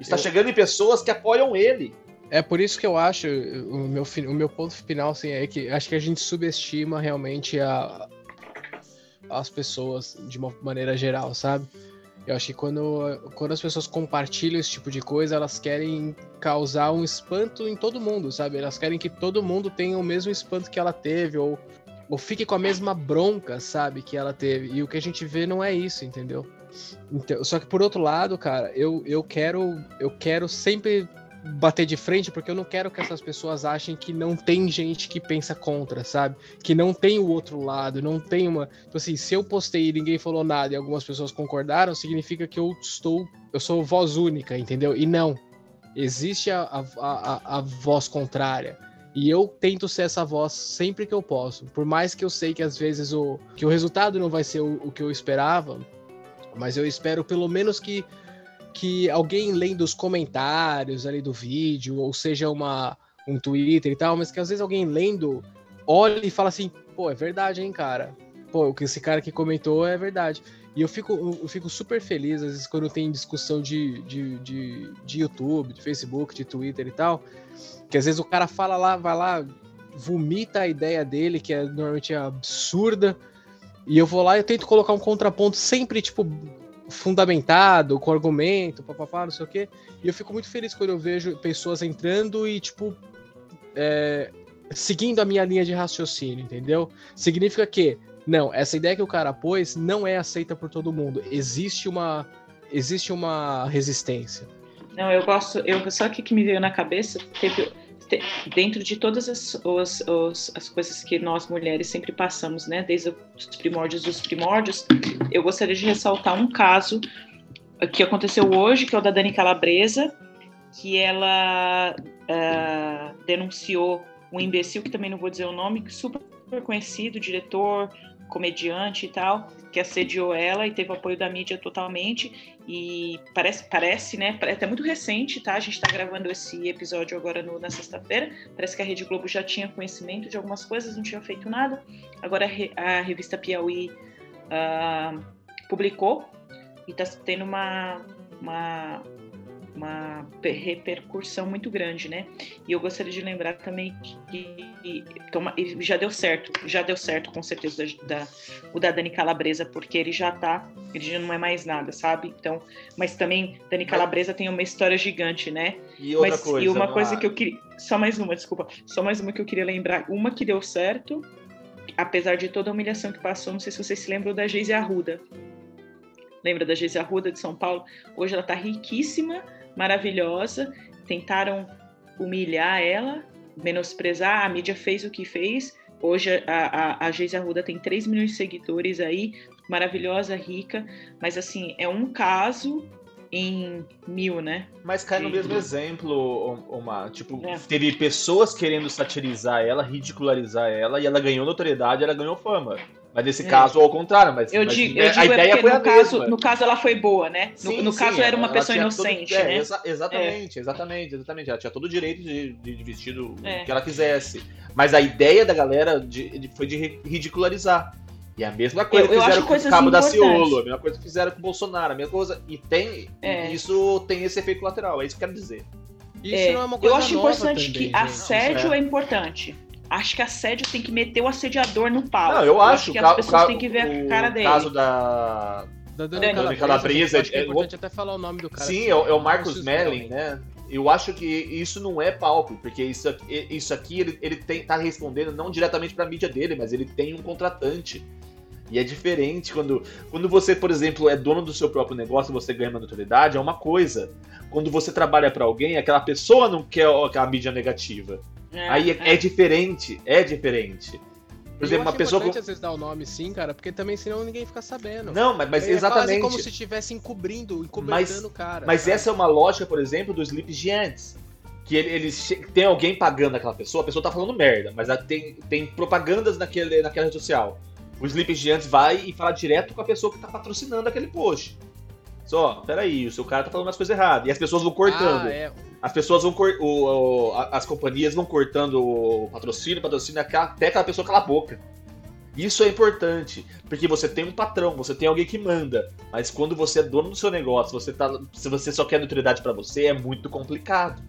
Speaker 1: Está eu... chegando em pessoas que apoiam ele.
Speaker 3: É por isso que eu acho, o meu, o meu ponto final assim, é que acho que a gente subestima realmente a, as pessoas de uma maneira geral, sabe? Eu acho que quando, quando as pessoas compartilham esse tipo de coisa, elas querem causar um espanto em todo mundo, sabe? Elas querem que todo mundo tenha o mesmo espanto que ela teve, ou, ou fique com a mesma bronca, sabe, que ela teve. E o que a gente vê não é isso, entendeu? Então, só que por outro lado, cara, eu, eu quero eu quero sempre bater de frente, porque eu não quero que essas pessoas achem que não tem gente que pensa contra, sabe? Que não tem o outro lado, não tem uma. Então, assim, se eu postei e ninguém falou nada e algumas pessoas concordaram, significa que eu estou. Eu sou voz única, entendeu? E não. existe a, a, a, a voz contrária. E eu tento ser essa voz sempre que eu posso. Por mais que eu sei que às vezes o, que o resultado não vai ser o, o que eu esperava, mas eu espero pelo menos que, que alguém lendo os comentários ali do vídeo, ou seja, uma, um Twitter e tal, mas que às vezes alguém lendo olhe e fala assim, pô, é verdade, hein, cara. Pô, o que esse cara que comentou é verdade. E eu fico, eu fico super feliz, às vezes, quando tem discussão de, de, de, de YouTube, de Facebook, de Twitter e tal, que às vezes o cara fala lá, vai lá, vomita a ideia dele, que é normalmente absurda, e eu vou lá e eu tento colocar um contraponto sempre, tipo, fundamentado, com argumento, papapá, não sei o quê. E eu fico muito feliz quando eu vejo pessoas entrando e, tipo, é, seguindo a minha linha de raciocínio, entendeu? Significa que, não, essa ideia que o cara pôs não é aceita por todo mundo. Existe uma, existe uma resistência.
Speaker 4: Não, eu gosto, eu só que, que me veio na cabeça, teve, dentro de todas as, os, os, as coisas que nós mulheres sempre passamos, né, desde os primórdios dos primórdios, eu gostaria de ressaltar um caso que aconteceu hoje, que é o da Dani Calabresa, que ela uh, denunciou um imbecil, que também não vou dizer o nome, super conhecido, diretor, comediante e tal, que assediou ela e teve apoio da mídia totalmente. E parece, parece, né? É até muito recente, tá? A gente tá gravando esse episódio agora no, na sexta-feira. Parece que a Rede Globo já tinha conhecimento de algumas coisas, não tinha feito nada. Agora a, revista Piauí uh, publicou e tá tendo uma, uma uma repercussão muito grande, né? E eu gostaria de lembrar também que, toma, já deu certo, já deu certo com certeza da, da, o da Dani Calabresa, porque ele já tá, ele já não é mais nada, sabe? Então, mas também Dani Calabresa tem uma história gigante, né?
Speaker 1: E outra
Speaker 4: mas,
Speaker 1: coisa,
Speaker 4: e uma coisa que eu queria, só mais uma, desculpa, só mais uma que eu queria lembrar, uma que deu certo, apesar de toda a humilhação que passou, não sei se vocês se lembram da Geise Arruda. Lembra da Geise Arruda de São Paulo? Hoje ela tá riquíssima, maravilhosa, tentaram humilhar ela, menosprezar, a mídia fez o que fez. Hoje a, a, a Geise Arruda tem 3 milhões de seguidores aí, maravilhosa, rica, mas assim, é um caso em mil, né?
Speaker 1: Mas cai no mesmo exemplo, uma tipo, é. teve pessoas querendo satirizar ela, ridicularizar ela, e ela ganhou notoriedade, ela ganhou fama. Mas nesse é. caso, ao contrário, mas,
Speaker 4: eu
Speaker 1: mas
Speaker 4: digo, eu
Speaker 1: a
Speaker 4: digo é
Speaker 1: ideia foi
Speaker 4: no
Speaker 1: a
Speaker 4: caso,
Speaker 1: mesma.
Speaker 4: No caso, ela foi boa, né?
Speaker 1: Sim,
Speaker 4: no, no
Speaker 1: sim,
Speaker 4: caso, era uma pessoa
Speaker 1: todo,
Speaker 4: inocente,
Speaker 1: é,
Speaker 4: né?
Speaker 1: Exa exatamente, exatamente, exatamente. Ela tinha todo o direito de, de vestir o que ela quisesse. Mas a ideia da galera de, de, foi de ridicularizar. E a mesma coisa
Speaker 4: eu,
Speaker 1: que fizeram com o Cabo da Ciolo, a mesma coisa que fizeram com o Bolsonaro, a mesma coisa. E tem.
Speaker 4: É.
Speaker 1: Isso tem esse efeito lateral, é isso que eu quero dizer.
Speaker 3: Isso é, não é uma coisa
Speaker 4: eu acho
Speaker 3: nova
Speaker 4: importante
Speaker 3: também,
Speaker 4: que
Speaker 3: gente.
Speaker 4: assédio
Speaker 1: É.
Speaker 4: é importante. Acho que assédio tem que meter o assediador no pau.
Speaker 1: Não, eu acho
Speaker 4: que
Speaker 1: o
Speaker 4: as pessoas
Speaker 1: o
Speaker 4: têm que ver a
Speaker 1: o
Speaker 4: cara dele.
Speaker 1: caso da.
Speaker 3: Da
Speaker 4: Dani
Speaker 3: Dani
Speaker 1: Calabresa,
Speaker 3: Calabresa, acho que é
Speaker 1: é-
Speaker 3: importante até falar o nome do cara.
Speaker 1: Sim,
Speaker 3: assim,
Speaker 1: é, o- é o
Speaker 3: Marcus
Speaker 1: Melling, né? Eu acho que isso não é palco, porque isso aqui, isso aqui ele, ele tem, tá respondendo não diretamente pra mídia dele, mas ele tem um contratante. E é diferente quando, quando você, por exemplo, é dono do seu próprio negócio e você ganha uma notoriedade, é uma coisa. Quando você trabalha pra alguém, aquela pessoa não quer a mídia negativa.
Speaker 4: É,
Speaker 1: Aí é, é diferente, é diferente. Por exemplo, uma pessoa.
Speaker 3: importante
Speaker 1: com-
Speaker 3: às vezes dar o nome sim, cara, porque também senão ninguém fica sabendo.
Speaker 1: Não, mas, mas
Speaker 3: É
Speaker 1: exatamente.
Speaker 3: quase como se estivesse encobrindo, encobertando o cara.
Speaker 1: Mas
Speaker 3: sabe?
Speaker 1: essa é uma lógica, por exemplo, do Sleep Giants. Que ele- eles che- tem alguém pagando aquela pessoa, a pessoa tá falando merda, mas tem, tem propagandas naquele, naquela rede social. O Sleep Giants vai e fala direto com a pessoa que tá patrocinando aquele post. Só, peraí, o seu cara tá falando umas coisas erradas. E as pessoas vão cortando.
Speaker 3: Ah, é.
Speaker 1: As pessoas vão cor- o, o- as companhias vão cortando o patrocínio, patrocínio até até aquela pessoa calar a boca. Isso é importante, porque você tem um patrão, você tem alguém que manda, mas quando você é dono do seu negócio, você tá, se você só quer notoriedade pra você, é muito complicado.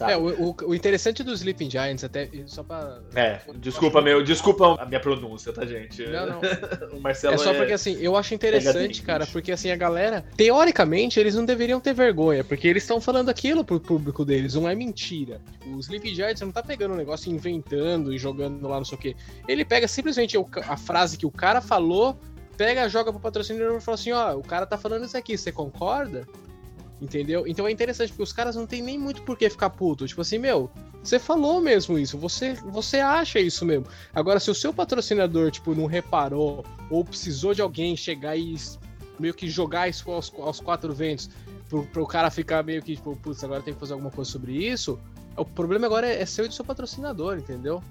Speaker 1: Sabe?
Speaker 3: É, o, o- o interessante dos Sleeping Giants, até só pra.
Speaker 1: É, desculpa meu, desculpa a minha pronúncia, tá gente?
Speaker 3: Não, não.
Speaker 1: o Marcelo
Speaker 3: É só porque assim, eu acho interessante, cara, porque assim, a galera, teoricamente, eles não deveriam ter vergonha, porque eles estão falando aquilo pro público deles, não é mentira. O Sleeping Giants não tá pegando um negócio inventando e jogando lá, não sei o quê. Ele pega simplesmente a frase que o cara falou, pega, joga pro patrocinador e fala assim, ó, o cara tá falando isso aqui, você concorda? Entendeu? Então é interessante, porque os caras não tem nem muito por que ficar puto. Tipo assim, meu, você falou mesmo isso, você, você acha isso mesmo. Agora, se o seu patrocinador, tipo, não reparou, ou precisou de alguém chegar e meio que jogar isso aos, aos quatro ventos, pro, pro cara ficar meio que, tipo, putz, agora tem que fazer alguma coisa sobre isso. O problema agora é, é seu e do seu patrocinador, entendeu?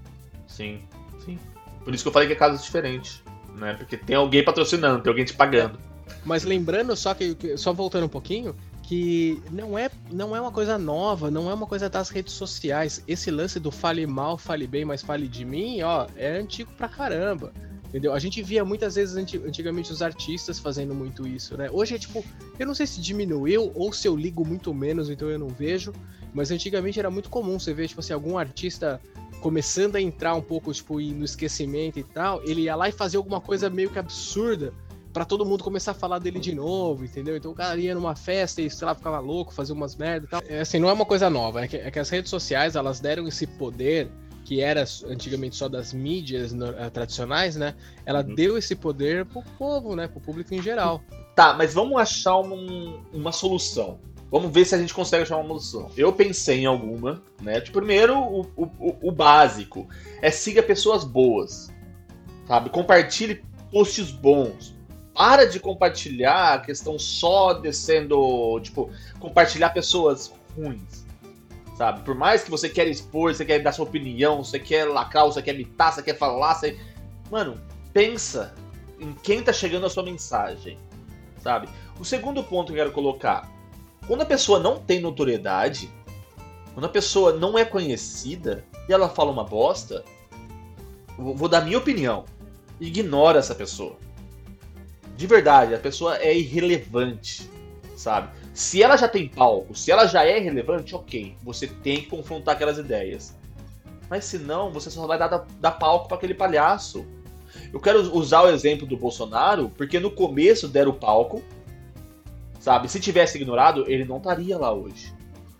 Speaker 1: Sim, sim. Por isso que eu falei que é casos diferentes, né? Porque tem alguém patrocinando, tem alguém te pagando.
Speaker 3: Mas lembrando só que- só voltando um pouquinho, que não é, não é uma coisa nova, não é uma coisa das redes sociais. Esse lance do fale mal, fale bem, mas fale de mim, ó, é antigo pra caramba. Entendeu? A gente via muitas vezes anti- antigamente os artistas fazendo muito isso, né? Hoje é tipo, eu não sei se diminuiu ou se eu ligo muito menos, então eu não vejo, mas antigamente era muito comum você ver, tipo assim, algum artista começando a entrar um pouco, tipo, no esquecimento e tal, ele ia lá e fazia alguma coisa meio que absurda pra todo mundo começar a falar dele de novo, entendeu? Então o cara ia numa festa e, sei lá, ficava louco, fazia umas merda e tal. É, assim, não é uma coisa nova, é que, é que as redes sociais, elas deram esse poder que era antigamente só das mídias eh, tradicionais, né? Ela
Speaker 1: Uhum.
Speaker 3: deu esse poder pro povo, né? Pro público em geral.
Speaker 1: Tá, mas vamos achar um- uma solução. Vamos ver se a gente consegue achar uma solução. Eu pensei em alguma, né? Tipo, primeiro, o, o- o básico é siga pessoas boas, sabe? Compartilhe posts bons. Para de compartilhar a questão só descendo, tipo, compartilhar pessoas ruins, sabe? Por mais que você queira expor, você quer dar sua opinião, você quer lacrar, você quer imitar, você quer falar, você... Mano, pensa em quem tá chegando a sua mensagem, sabe? O segundo ponto que eu quero colocar, quando a pessoa não tem notoriedade, quando a pessoa não é conhecida e ela fala uma bosta, vou dar minha opinião. Ignora essa pessoa. De verdade, a pessoa é irrelevante, sabe? Se ela já tem palco, se ela já é relevante, ok, você tem que confrontar aquelas ideias. Mas se não, você só vai dar, dar palco para aquele palhaço. Eu quero usar o exemplo do Bolsonaro, porque no começo deram palco, sabe? Se tivesse ignorado, ele não estaria lá hoje.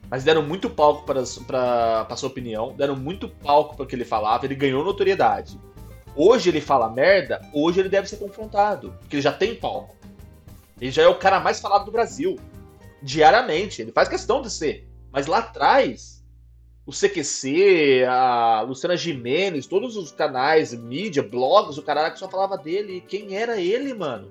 Speaker 1: Mas deram muito palco para a sua opinião, deram muito palco para o que ele falava, ele ganhou notoriedade. Hoje ele fala merda, hoje ele deve ser confrontado, porque ele já tem palco. Ele já é o cara mais falado do Brasil. Diariamente, ele faz questão de ser. Mas lá atrás, o CQC, a Luciana Gimenez, todos os canais, mídia, blogs, o caralho que só falava dele. Quem era ele, mano?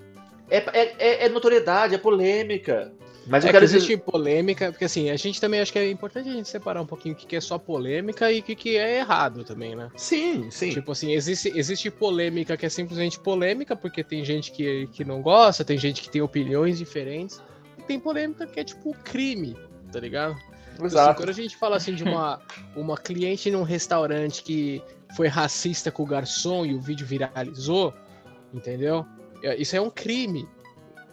Speaker 1: É, é, é- é notoriedade, é polêmica. Mas eu
Speaker 3: é
Speaker 1: quero
Speaker 3: que
Speaker 1: dizer.
Speaker 3: existe polêmica, porque assim, a gente também acho que é importante a gente separar um pouquinho o que é só polêmica e o que que é errado também, né?
Speaker 1: Sim, sim.
Speaker 3: Tipo assim, existe, existe polêmica que é simplesmente polêmica, porque tem gente que, que não gosta, tem gente que tem opiniões diferentes. E tem polêmica que é tipo crime, tá ligado? Então, assim,
Speaker 1: Exato.
Speaker 3: quando a gente fala assim de uma, uma cliente num restaurante que foi racista com o garçom e o vídeo viralizou, entendeu? É, Isso é um crime.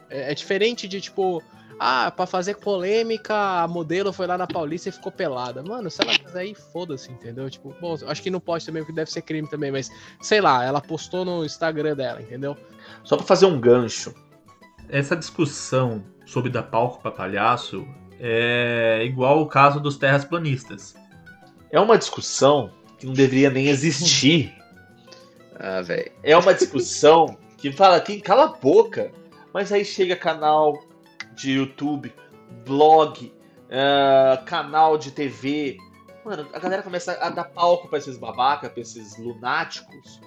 Speaker 3: É, é diferente de tipo, ah, pra fazer polêmica, a modelo foi lá na Paulista e ficou pelada. Mano, se ela fizer aí, foda-se, entendeu? Tipo, bom, acho que não pode também, porque deve ser crime também, mas sei lá, ela postou no Instagram dela, entendeu?
Speaker 1: Só pra fazer um gancho.
Speaker 6: Essa discussão sobre dar palco pra palhaço é igual o caso dos terraplanistas.
Speaker 1: É uma discussão que não deveria nem existir.
Speaker 5: Ah, velho.
Speaker 1: É uma discussão que fala quem cala a boca. Mas aí chega canal de YouTube, blog, ah, canal de TV. Mano, a galera começa a dar palco pra esses babaca, pra esses lunáticos.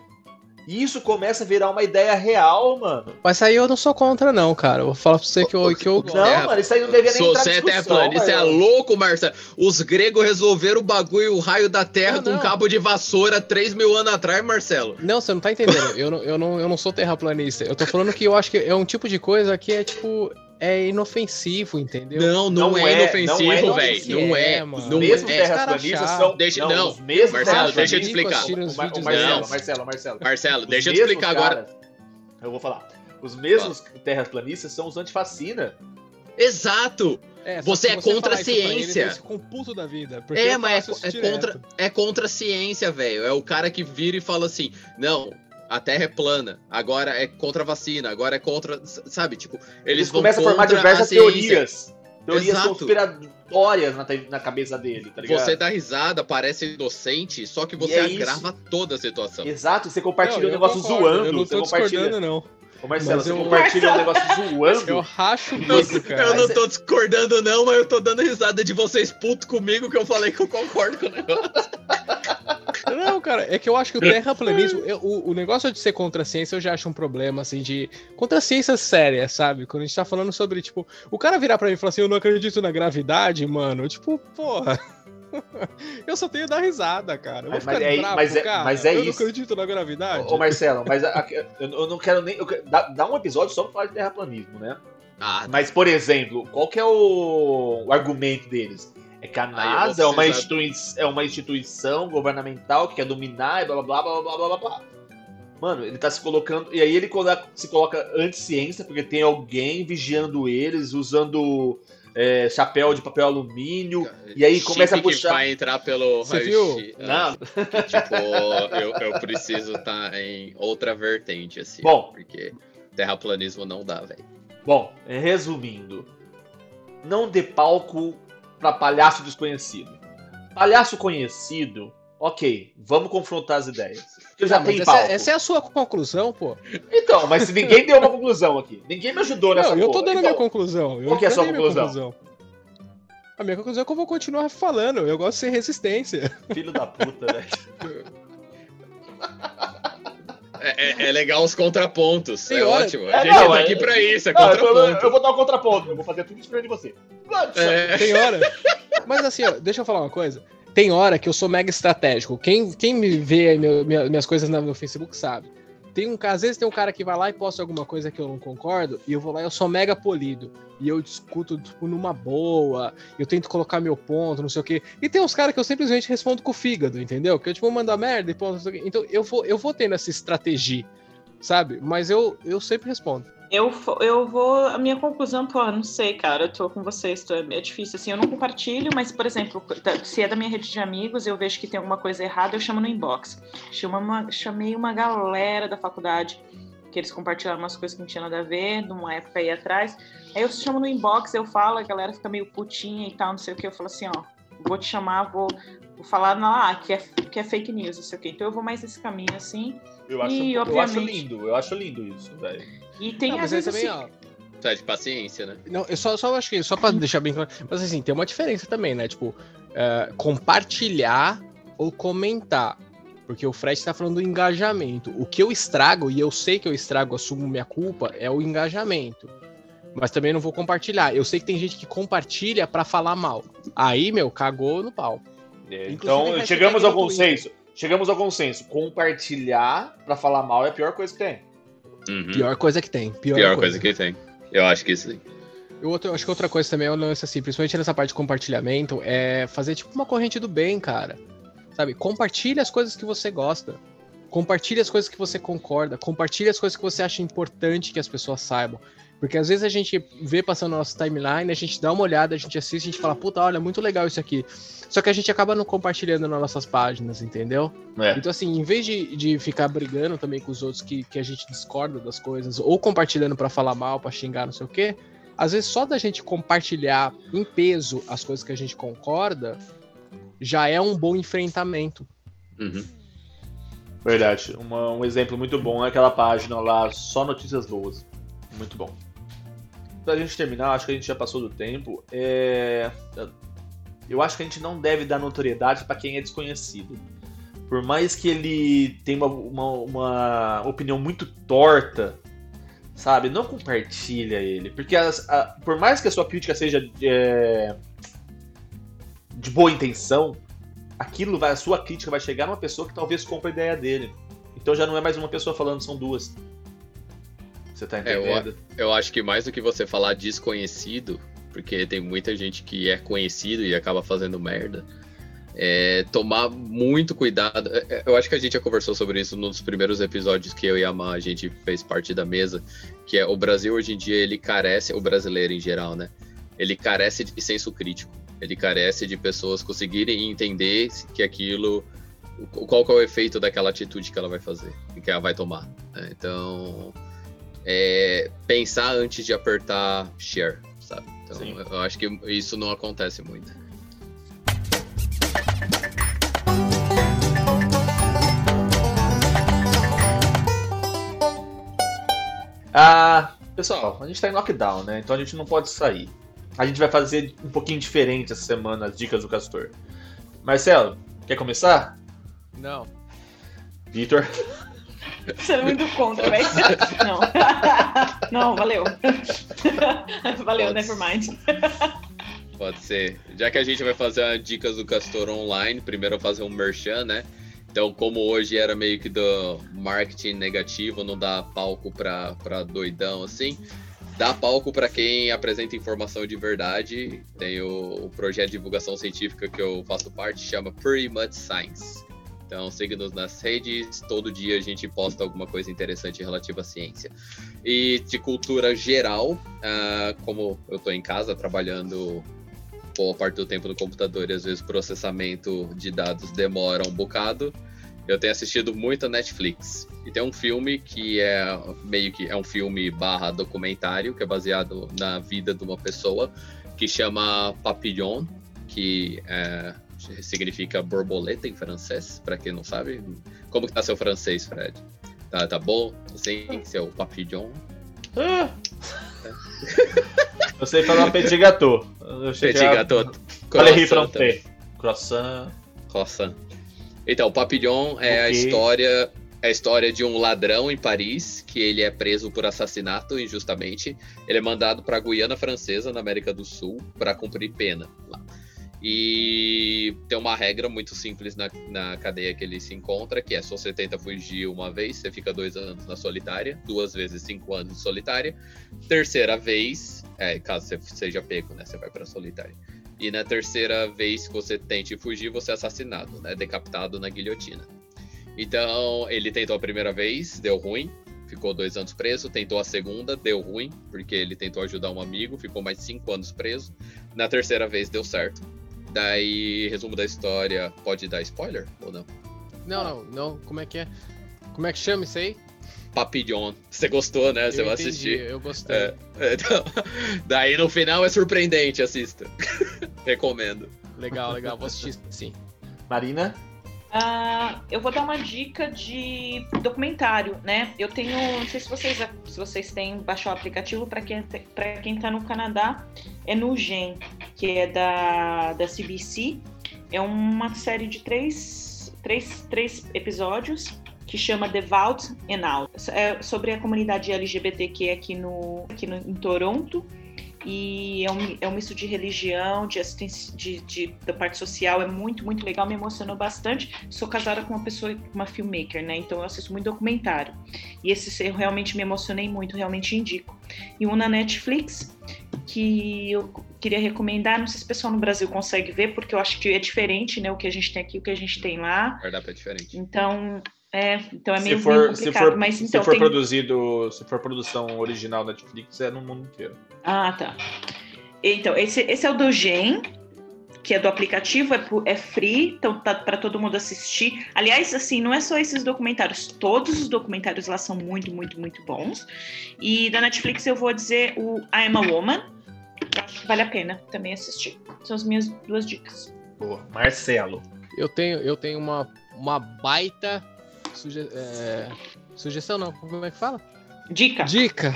Speaker 1: E isso começa a virar uma ideia real, mano.
Speaker 3: Mas aí eu não sou contra, não, cara. Eu vou falar pra você que eu, que eu
Speaker 1: Não,
Speaker 5: É,
Speaker 1: mano, isso aí não deveria nem
Speaker 5: Sou
Speaker 1: entrar
Speaker 5: você
Speaker 1: em
Speaker 5: é terraplanista, é louco, Marcelo. Os gregos resolveram o bagulho, o raio da terra
Speaker 3: Não,
Speaker 5: com um cabo de vassoura 3 mil anos atrás, Marcelo.
Speaker 3: Não, você não tá entendendo. Eu não, eu, não, eu não sou terraplanista. Eu tô falando que eu acho que é um tipo de coisa que é, tipo, é inofensivo, entendeu?
Speaker 5: Não, não,
Speaker 1: Não
Speaker 5: é,
Speaker 1: é, não é
Speaker 5: inofensivo, velho.
Speaker 1: inofensivo.
Speaker 5: Não é.
Speaker 3: É, mano.
Speaker 1: Os
Speaker 5: Não
Speaker 1: mesmos
Speaker 5: é.
Speaker 1: terraplanistas são.
Speaker 5: Deixa- não,
Speaker 1: os mesmos
Speaker 5: Marcelo, deixa eu te explicar.
Speaker 1: O Mar- o Marcelo,
Speaker 5: dela.
Speaker 1: Marcelo, Marcelo.
Speaker 5: Marcelo,
Speaker 1: Os
Speaker 5: deixa eu te explicar agora.
Speaker 1: Eu vou falar. Os mesmos terraplanistas são os antifacina.
Speaker 5: Exato.
Speaker 3: É,
Speaker 5: Você é contra a ciência.
Speaker 3: ficam puto da vida.
Speaker 5: É, mas é, é contra, é contra a ciência, velho. É o cara que vira e fala assim: não, a Terra é plana, agora é contra a vacina, agora é contra. Sabe, tipo, eles,
Speaker 1: Eles,
Speaker 5: vão
Speaker 1: começam a formar diversas
Speaker 5: ciência.
Speaker 1: teorias. Teorias
Speaker 5: Exato.
Speaker 1: conspiratórias na, na cabeça dele, tá ligado?
Speaker 5: Você dá risada, parece inocente, só que você
Speaker 1: é isso.
Speaker 5: agrava toda a situação.
Speaker 1: Exato, você compartilha
Speaker 3: Não,
Speaker 1: um negócio
Speaker 3: concordo,
Speaker 1: zoando.
Speaker 3: Eu não
Speaker 1: você
Speaker 3: tô
Speaker 1: compartilha.
Speaker 3: discordando, não.
Speaker 1: Ô Marcelo,
Speaker 3: Mas
Speaker 1: você
Speaker 3: eu-
Speaker 1: compartilha um negócio zoando.
Speaker 3: Eu racho o bico, cara.
Speaker 5: eu não tô discordando, não, mas eu tô dando risada de vocês puto comigo que eu falei que eu concordo com o negócio.
Speaker 3: Não, cara, é que eu acho que o terraplanismo, eu- o, o negócio de ser contra a ciência, eu já acho um problema, assim, de. Contra a ciência séria, sabe? Quando a gente tá falando sobre, tipo, o cara virar pra mim e falar assim, eu não acredito na gravidade, mano. Tipo, porra. eu só tenho dar risada, cara. Eu vou
Speaker 1: mas,
Speaker 3: ficar
Speaker 1: é,
Speaker 3: bravo,
Speaker 1: mas é. Mas é
Speaker 3: eu
Speaker 1: isso.
Speaker 3: não acredito na gravidade.
Speaker 1: Ô, ô Marcelo, mas a, a, eu, não quero nem. Quero, dá, dá, um episódio só pra falar de terraplanismo, né?
Speaker 5: Ah,
Speaker 1: mas, por exemplo, qual que é o, o argumento deles? É que a NASA é, uma institui é uma instituição governamental que quer dominar e blá blá blá blá blá blá blá. Mano, ele tá se colocando. E aí ele se coloca anti-ciência, porque tem alguém vigiando eles, usando é, chapéu de papel alumínio. E aí começa a
Speaker 5: Chip que
Speaker 1: puxar-
Speaker 5: vai entrar pelo
Speaker 3: Você
Speaker 5: raio-x.
Speaker 3: viu?
Speaker 1: Não,
Speaker 5: Que, tipo, eu, eu preciso estar em outra vertente, assim.
Speaker 1: Bom.
Speaker 5: Porque terraplanismo não dá, velho.
Speaker 1: Bom, resumindo, não dê palco pra palhaço desconhecido. Palhaço conhecido, ok, vamos confrontar as ideias. Porque já
Speaker 3: Ah,
Speaker 1: tem
Speaker 3: essa,
Speaker 1: palco.
Speaker 3: essa é a sua conclusão, pô.
Speaker 1: Então, mas ninguém deu uma conclusão aqui, ninguém me ajudou nessa
Speaker 3: Não, eu tô
Speaker 1: porra.
Speaker 3: dando a
Speaker 1: Então,
Speaker 3: minha conclusão. Eu
Speaker 1: qual que é a sua
Speaker 3: minha
Speaker 1: conclusão?
Speaker 3: A minha conclusão é que eu vou continuar falando. Eu gosto de ser resistência.
Speaker 1: Filho da puta, velho.
Speaker 5: É, é- é legal os contrapontos.
Speaker 3: Tem
Speaker 5: é
Speaker 3: hora-
Speaker 5: ótimo.
Speaker 1: É,
Speaker 5: A gente
Speaker 1: não,
Speaker 5: tá
Speaker 1: é-
Speaker 5: aqui pra isso, é
Speaker 1: Não, eu, eu-
Speaker 5: contraponto.
Speaker 1: eu vou dar um contraponto, eu vou fazer tudo diferente de você.
Speaker 5: É.
Speaker 3: Tem hora. Mas assim, ó, deixa eu falar uma coisa. Tem hora que eu sou mega estratégico. Quem, quem me vê meu- minha- minhas coisas no Facebook sabe. Tem um, às vezes tem um cara que vai lá e posta alguma coisa que eu não concordo, e eu vou lá e eu sou mega polido. E eu discuto, tipo, numa boa, eu tento colocar meu ponto, não sei o quê. E tem uns caras que eu simplesmente respondo com o fígado, entendeu? Que eu, tipo, mando a merda e ponto, não sei o quê. Então eu vou, eu vou tendo essa estratégia, sabe? Mas eu, eu sempre respondo.
Speaker 4: Eu, eu vou. A minha conclusão, pô, não sei, cara. Eu tô com vocês, tô, é difícil. Assim, eu não compartilho, mas, por exemplo, tá- se é da minha rede de amigos, eu vejo que tem alguma coisa errada, eu chamo no inbox. Chama uma- chamei uma galera da faculdade, que eles compartilharam umas coisas que não tinha nada a ver, numa época aí atrás. Aí eu chamo no inbox, eu falo, a galera fica meio putinha e tal, não sei o que. Eu falo assim, ó, vou te chamar, vou, vou falar lá, que é, que é fake news, não sei o que. Então eu vou mais nesse caminho, assim.
Speaker 1: Eu acho,
Speaker 4: E,
Speaker 1: eu acho lindo, eu acho lindo isso, velho.
Speaker 4: E tem,
Speaker 3: Não,
Speaker 4: às vezes,
Speaker 3: também,
Speaker 4: assim,
Speaker 3: ó,
Speaker 5: Tá de paciência, né?
Speaker 3: Não, eu só, só acho que, só pra deixar bem claro, mas assim, tem uma diferença também, né? Tipo, é, compartilhar ou comentar. Porque o Fred tá falando do engajamento. O que eu estrago, e eu sei que eu estrago, assumo minha culpa, é o engajamento. Mas também não vou compartilhar. Eu sei que tem gente que compartilha pra falar mal. Aí, meu, cagou no pau.
Speaker 1: É, Então, chegamos ao consenso. Chegamos ao consenso. Compartilhar pra falar mal é a pior coisa que tem.
Speaker 5: Uhum.
Speaker 3: Pior coisa que tem. Pior,
Speaker 5: Pior coisa que tem. Eu acho que sim.
Speaker 3: Eu outro- eu acho que outra coisa também é o lance assim, principalmente nessa parte de compartilhamento, é fazer tipo uma corrente do bem, cara. Sabe? Compartilha as coisas que você gosta. Compartilha as coisas que você concorda. Compartilha as coisas que você acha importante que as pessoas saibam. Porque às vezes a gente vê passando na nossa timeline, a gente dá uma olhada, a gente assiste, a gente fala, puta, olha, muito legal isso aqui. Só que a gente acaba não compartilhando nas nossas páginas, entendeu?
Speaker 1: É.
Speaker 3: Então, assim, em vez de, de ficar brigando também com os outros que, que a gente discorda das coisas, ou compartilhando pra falar mal, pra xingar, não sei o quê, às vezes só da gente compartilhar em peso as coisas que a gente concorda, já é um bom enfrentamento.
Speaker 5: Uhum.
Speaker 1: Verdade. Uma- um exemplo muito bom é aquela página lá, só notícias boas. Muito bom. Pra gente terminar, acho que a gente já passou do tempo. É... Eu acho que a gente não deve dar notoriedade pra quem é desconhecido. Por mais que ele tenha uma, uma, uma opinião muito torta, sabe? Não compartilha ele. Porque as- a- por mais que a sua crítica seja é, de boa intenção, aquilo vai, a sua crítica vai chegar numa pessoa que talvez compre a ideia dele. Então já não é mais uma pessoa falando, são duas. Você tá
Speaker 5: É, eu-
Speaker 1: entendendo?
Speaker 5: Eu acho que mais do que você falar desconhecido, porque tem muita gente que é conhecido e acaba fazendo merda, é tomar muito cuidado. É, é, Eu acho que a gente já conversou sobre isso nos primeiros episódios que eu e a Má, a gente fez parte da mesa, que é o Brasil hoje em dia, ele carece, o brasileiro em geral, né? Ele carece de senso crítico. Ele carece de pessoas conseguirem entender que aquilo. Qual que é o efeito daquela atitude que ela vai fazer, que ela vai tomar. né? Então, é, pensar antes de apertar share, sabe? Então,
Speaker 1: Sim.
Speaker 5: eu acho que isso não acontece muito.
Speaker 1: Ah, pessoal, a gente tá em lockdown, né? Então a gente não pode sair. A gente vai fazer um pouquinho diferente essa semana as dicas do Castor. Marcelo, quer começar?
Speaker 3: Não.
Speaker 1: Vitor.
Speaker 4: Você não indo contra, vai ser. Não. Não, valeu. Valeu,
Speaker 5: Pode.
Speaker 4: nevermind.
Speaker 5: Pode ser. Já que a gente vai fazer a dicas do Castor online, primeiro eu vou fazer um merchan, né? Então, como hoje era meio que do marketing negativo, não dá palco pra, pra doidão assim, dá palco pra quem apresenta informação de verdade. Tem o, o projeto de divulgação científica que eu faço parte, chama Pretty Much Science. Então, siga-nos nas redes, todo dia a gente posta alguma coisa interessante relativa à ciência. E de cultura geral, ah, como eu tô em casa trabalhando boa parte do tempo no computador e às vezes processamento de dados demora um bocado, eu tenho assistido muito a Netflix. E tem um filme que é meio que é um filme barra documentário, que é baseado na vida de uma pessoa, que chama Papillon, que é, significa borboleta em francês, para quem não sabe. Como que tá seu francês, Fred? Tá, tá bom? Sim, seu papillon.
Speaker 1: Ah. Eu sei falar petit gâteau. Eu
Speaker 5: Petit
Speaker 1: cheguei a-
Speaker 5: gâteau. Também.
Speaker 1: Français. Croissant.
Speaker 5: Croissant. Então, o Papillon é a
Speaker 1: Ok.
Speaker 5: história é a história de um ladrão em Paris que ele é preso por assassinato injustamente. Ele é mandado para a Guiana Francesa, na América do Sul, para cumprir pena lá. E tem uma regra muito simples na, na cadeia que ele se encontra, que é se você tenta fugir uma vez, você fica dois anos na solitária, duas vezes cinco anos de solitária. Terceira vez, é, caso você seja pego, né? Você vai para solitária. E na terceira vez que você tente fugir, você é assassinado, né? Decapitado na guilhotina. Então, ele tentou a primeira vez, deu ruim, ficou dois anos preso. Tentou a segunda, deu ruim, porque ele tentou ajudar um amigo, ficou mais cinco anos preso. Na terceira vez, deu certo. Daí, resumo da história, pode dar spoiler ou não?
Speaker 3: Não, não, não. Como é que é? Como é que chama isso aí?
Speaker 5: Papillon. Você gostou, né? Você
Speaker 3: eu
Speaker 5: vai
Speaker 3: entendi,
Speaker 5: assistir.
Speaker 3: Eu gostei.
Speaker 5: É, então, daí no final é surpreendente, assista. Recomendo.
Speaker 3: Legal, legal. Vou assistir sim.
Speaker 1: Marina?
Speaker 4: Ah, eu vou dar uma dica de documentário, né? Eu tenho, não sei se vocês, se vocês têm baixar o aplicativo para quem para quem está no Canadá, é no Gen, que é da da CBC. É uma série de três, três, três episódios que chama The Vault and Out. É sobre a comunidade LGBTQ aqui no aqui no, em Toronto. E é um, é um misto de religião, de assistência, de, de- da parte social, é muito, muito legal, me emocionou bastante. Sou casada com uma pessoa, uma filmmaker, né? Então eu assisto muito documentário. E esse eu realmente me emocionei muito, realmente indico. E um na Netflix, que eu queria recomendar, não sei se o pessoal no Brasil consegue ver, porque eu acho que é diferente, né? O que a gente tem aqui, o que a gente tem lá.
Speaker 5: Cardápio é diferente.
Speaker 4: Então, é, então é
Speaker 1: se
Speaker 4: meio,
Speaker 1: for,
Speaker 4: meio
Speaker 1: se
Speaker 4: complicado.
Speaker 1: for,
Speaker 4: mas
Speaker 1: se
Speaker 4: então
Speaker 1: for
Speaker 4: tem...
Speaker 1: produzido, se for produção original Netflix, é no mundo inteiro.
Speaker 4: Ah, tá. Então, esse, esse é o do Gen, que é do aplicativo, é, é free, então tá para todo mundo assistir. Aliás, assim, não é só esses documentários, todos os documentários lá são muito, muito, muito bons. E da Netflix eu vou dizer o I Am a Woman, acho que vale a pena também assistir. São as minhas duas dicas.
Speaker 1: Boa. Marcelo.
Speaker 3: Eu tenho, eu tenho uma, uma baita suge- é, sugestão, não. Como é que fala?
Speaker 4: Dica.
Speaker 3: Dica.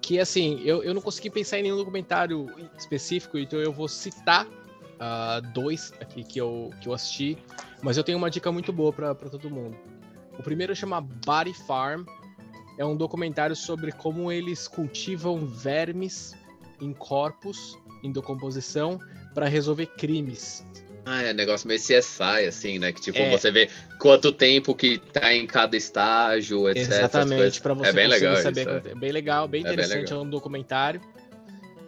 Speaker 3: Que assim, eu, eu não consegui pensar em nenhum documentário específico, então eu vou citar ah, dois aqui que eu, que eu assisti, mas eu tenho uma dica muito boa pra todo mundo. O primeiro chama Body Farm, é um documentário sobre como eles cultivam vermes em corpos em decomposição para resolver crimes.
Speaker 5: Ah, é negócio meio CSI, assim, né? Que tipo,
Speaker 3: É.
Speaker 5: você vê quanto tempo que tá em cada estágio, etc.
Speaker 3: Exatamente, para você
Speaker 5: É bem legal
Speaker 3: saber.
Speaker 5: isso, é.
Speaker 3: é bem legal, bem
Speaker 5: É bem
Speaker 3: interessante, é um documentário.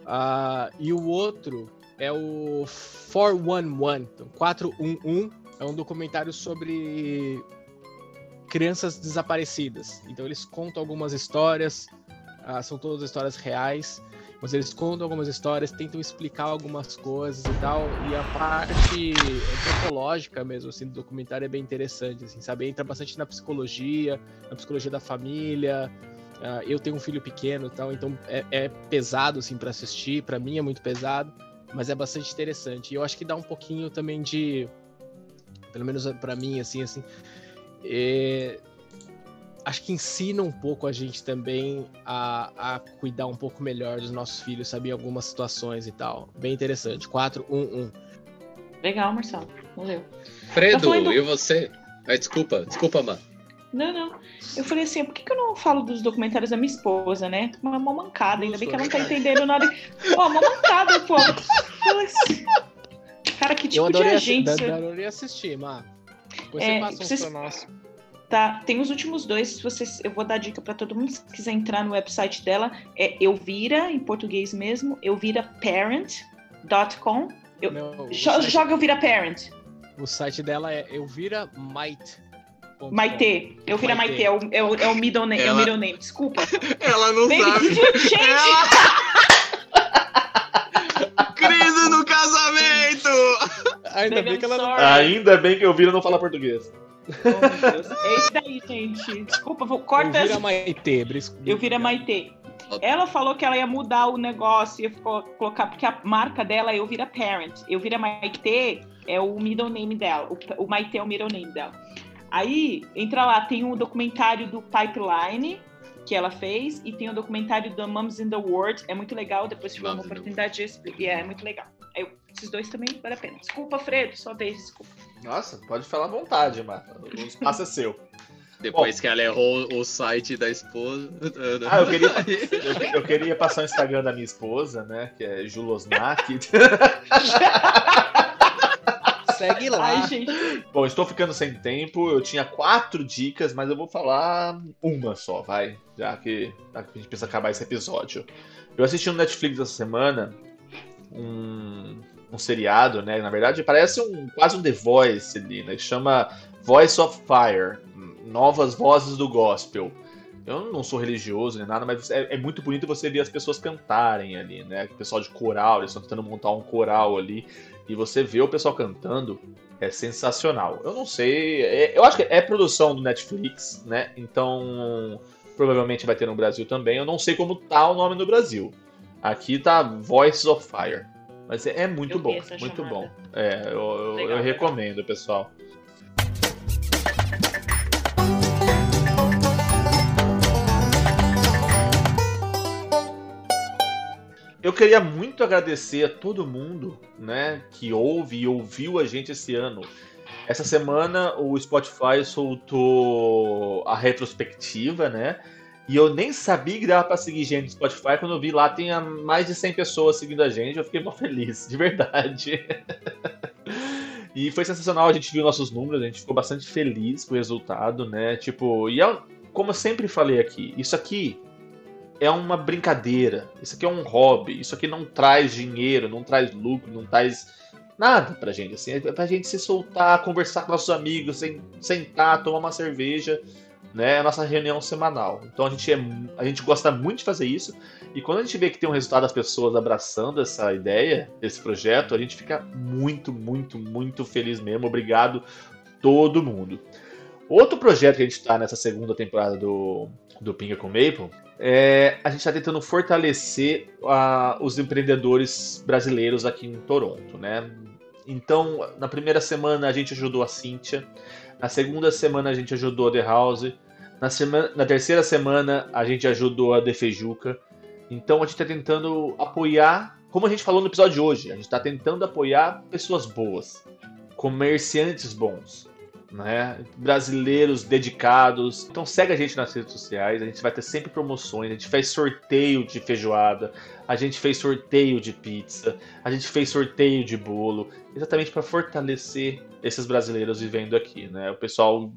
Speaker 3: Ah, e o outro é o 411, então, 411, é um documentário sobre crianças desaparecidas. Então eles contam algumas histórias, ah, são todas histórias reais, mas eles contam algumas histórias, tentam explicar algumas coisas e tal, e a parte antropológica mesmo, assim, do documentário é bem interessante, assim, sabe? Entra bastante na psicologia, na psicologia da família. Ah, eu tenho um filho pequeno e tal, então é, é pesado, assim, para assistir, para mim é muito pesado, mas é bastante interessante. E eu acho que dá um pouquinho também de, pelo menos para mim, assim, assim, é, acho que ensina um pouco a gente também a, a cuidar um pouco melhor dos nossos filhos, sabe? Em algumas situações e tal. Bem interessante. 411.
Speaker 4: Legal, Marcelo. Valeu.
Speaker 5: Fredo,
Speaker 4: falando-
Speaker 5: e você? Ah, desculpa, desculpa, mano.
Speaker 4: Não, não. Eu falei assim, por que, que eu não falo dos documentários da minha esposa, né? Uma, uma mancada, ainda bem que ela não tá entendendo nada. Pô, uma mancada, pô. Eu falei assim, Cara, que
Speaker 3: Eu
Speaker 4: tipo de
Speaker 3: da-
Speaker 4: você-
Speaker 3: adorei assistir, Mar. Depois
Speaker 4: É,
Speaker 3: você passa um
Speaker 4: vocês-
Speaker 3: pra nós.
Speaker 4: Tá, tem os últimos dois, se vocês, eu vou dar dica pra todo mundo, se quiser entrar no website dela, é Elvira, em português mesmo, elviraparent.com. Eu-
Speaker 3: Não,
Speaker 4: Jo-
Speaker 3: site,
Speaker 4: Joga Elvira Parent,
Speaker 3: o site dela é Elvira Might.
Speaker 4: Maite. Elvira
Speaker 3: Maite.
Speaker 4: Maite, é o, é o, é o middle name, é o
Speaker 5: Ela-
Speaker 4: middle name, desculpa.
Speaker 5: Ela não
Speaker 4: Baby, gente,
Speaker 5: Crise no casamento!
Speaker 3: Ainda
Speaker 4: baby,
Speaker 3: bem
Speaker 4: I'm
Speaker 3: que ela não.
Speaker 1: Ainda bem que eu viro não falar português.
Speaker 4: Oh, meu Deus. É isso daí, gente. Desculpa, vou, corta
Speaker 3: Elvira
Speaker 4: essa.
Speaker 3: Maite. bris-
Speaker 4: Eu vira Maite. Ela falou que ela ia mudar o negócio, ia colocar, porque a marca dela é Elvira Parent. Elvira Maite é o middle name dela. O, o Maite é o middle name dela. Aí, entra lá, tem um documentário do Pipeline que ela fez e tem o documentário do Moms in the World. É muito legal, depois tiver uma oportunidade de explicar. É, é muito legal. Aí, esses dois também vale a pena. Desculpa, Fredo, sua vez, desculpa.
Speaker 1: Nossa, pode falar à vontade, Marta. O espaço é seu.
Speaker 5: Depois que ela errou o site da esposa.
Speaker 1: Ah, eu queria, eu, eu queria passar o Instagram da minha esposa, né? Que é Julosnak.
Speaker 3: Segue lá.
Speaker 4: Ai, gente.
Speaker 1: Bom, estou ficando sem tempo. Eu tinha quatro dicas, mas eu vou falar uma só, vai. Já que já que a gente precisa acabar esse episódio. Eu assisti no Netflix essa semana um, um seriado, né? Na verdade, parece um quase um The Voice ali, né? Que chama Voice of Fire Novas Vozes do Gospel. Eu não sou religioso nem nada, mas é, é muito bonito você ver as pessoas cantarem ali, né? O pessoal de coral, eles estão tentando montar um coral ali. E você vê o pessoal cantando, é sensacional. Eu não sei, é- eu acho que é produção do Netflix, né? Então provavelmente vai ter no Brasil também. Eu não sei como tá o nome no Brasil. Aqui tá Voices of Fire. Mas é, é muito
Speaker 4: Eu
Speaker 1: bom, muito
Speaker 4: chamada.
Speaker 1: bom. É, eu,
Speaker 4: Legal,
Speaker 1: eu
Speaker 4: legal.
Speaker 1: recomendo, pessoal. Eu queria muito agradecer a todo mundo, né, que ouve e ouviu a gente esse ano. Essa semana o Spotify soltou a retrospectiva, né? E eu nem sabia que dava pra seguir gente no Spotify. Quando eu vi lá, tinha mais de 100 pessoas seguindo a gente. Eu fiquei mó feliz, de verdade. e foi sensacional. A gente viu nossos números, a gente ficou bastante feliz com o resultado, né? Tipo, e é, como eu sempre falei aqui, isso aqui é uma brincadeira. Isso aqui é um hobby. Isso aqui não traz dinheiro, não traz lucro, não traz nada pra gente. Assim, é pra gente se soltar, conversar com nossos amigos, sen- sentar, tomar uma cerveja, né? A nossa reunião semanal. Então a gente, é, a gente gosta muito de fazer isso. E quando a gente vê que tem um resultado das pessoas abraçando essa ideia, esse projeto, a gente fica muito, muito, muito feliz mesmo. Obrigado todo mundo. Outro projeto que a gente está nessa segunda temporada do, do Pinga com Maple é a gente está tentando fortalecer ah, os empreendedores brasileiros aqui em Toronto, né? Então, na primeira semana a gente ajudou a Cíntia, na segunda semana a gente ajudou a The House, na, semana, na terceira semana a gente ajudou a The Feijuca. Então a gente está tentando apoiar, como a gente falou no episódio de hoje, a gente está tentando apoiar pessoas boas, comerciantes bons, né? Brasileiros dedicados. Então segue a gente nas redes sociais, a gente vai ter sempre promoções, a gente faz sorteio de feijoada, a gente fez sorteio de pizza, a gente fez sorteio de bolo, exatamente para fortalecer esses brasileiros vivendo aqui, né? O pessoal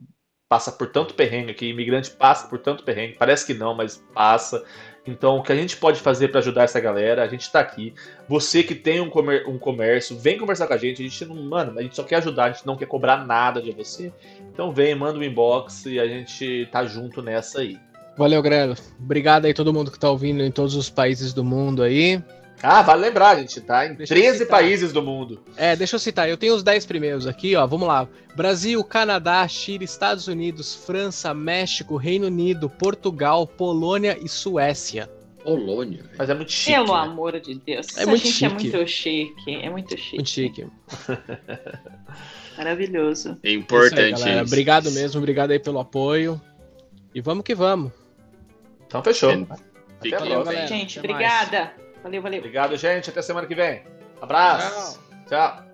Speaker 1: passa por tanto perrengue aqui, imigrante passa por tanto perrengue, parece que não, mas passa. Então, o que a gente pode fazer para ajudar essa galera? A gente está aqui. Você que tem um, comer- um comércio, vem conversar com a gente. A gente não, mano, a gente só quer ajudar, a gente não quer cobrar nada de você. Então, vem, manda um inbox e a gente tá junto nessa aí.
Speaker 3: Valeu, Grelo. Obrigado aí todo mundo que tá ouvindo em todos os países do mundo aí.
Speaker 1: Ah, vale lembrar, a gente tá em
Speaker 3: Deixa eu
Speaker 1: 13
Speaker 3: citar.
Speaker 1: países do mundo.
Speaker 3: É, deixa eu citar, eu tenho os 10 primeiros aqui, ó. Vamos lá. Brasil, Canadá, Chile, Estados Unidos, França, México, Reino Unido, Portugal, Polônia e Suécia.
Speaker 5: Polônia, velho.
Speaker 1: Mas é muito chique.
Speaker 4: Pelo
Speaker 1: né?
Speaker 4: amor de Deus.
Speaker 3: É
Speaker 4: Essa
Speaker 3: muito
Speaker 4: gente é
Speaker 3: chique.
Speaker 4: muito chique. É muito chique.
Speaker 3: Muito chique.
Speaker 4: Maravilhoso.
Speaker 5: É
Speaker 3: Isso aí,
Speaker 5: importante isso.
Speaker 3: Obrigado mesmo, obrigado aí pelo apoio. E vamos que vamos.
Speaker 1: Então, fechou.
Speaker 5: Fiquem
Speaker 1: Até
Speaker 3: galera.
Speaker 4: Gente,
Speaker 3: até mais.
Speaker 4: Valeu, valeu.
Speaker 1: Obrigado, gente. Até semana que vem. Abraço. Tchau.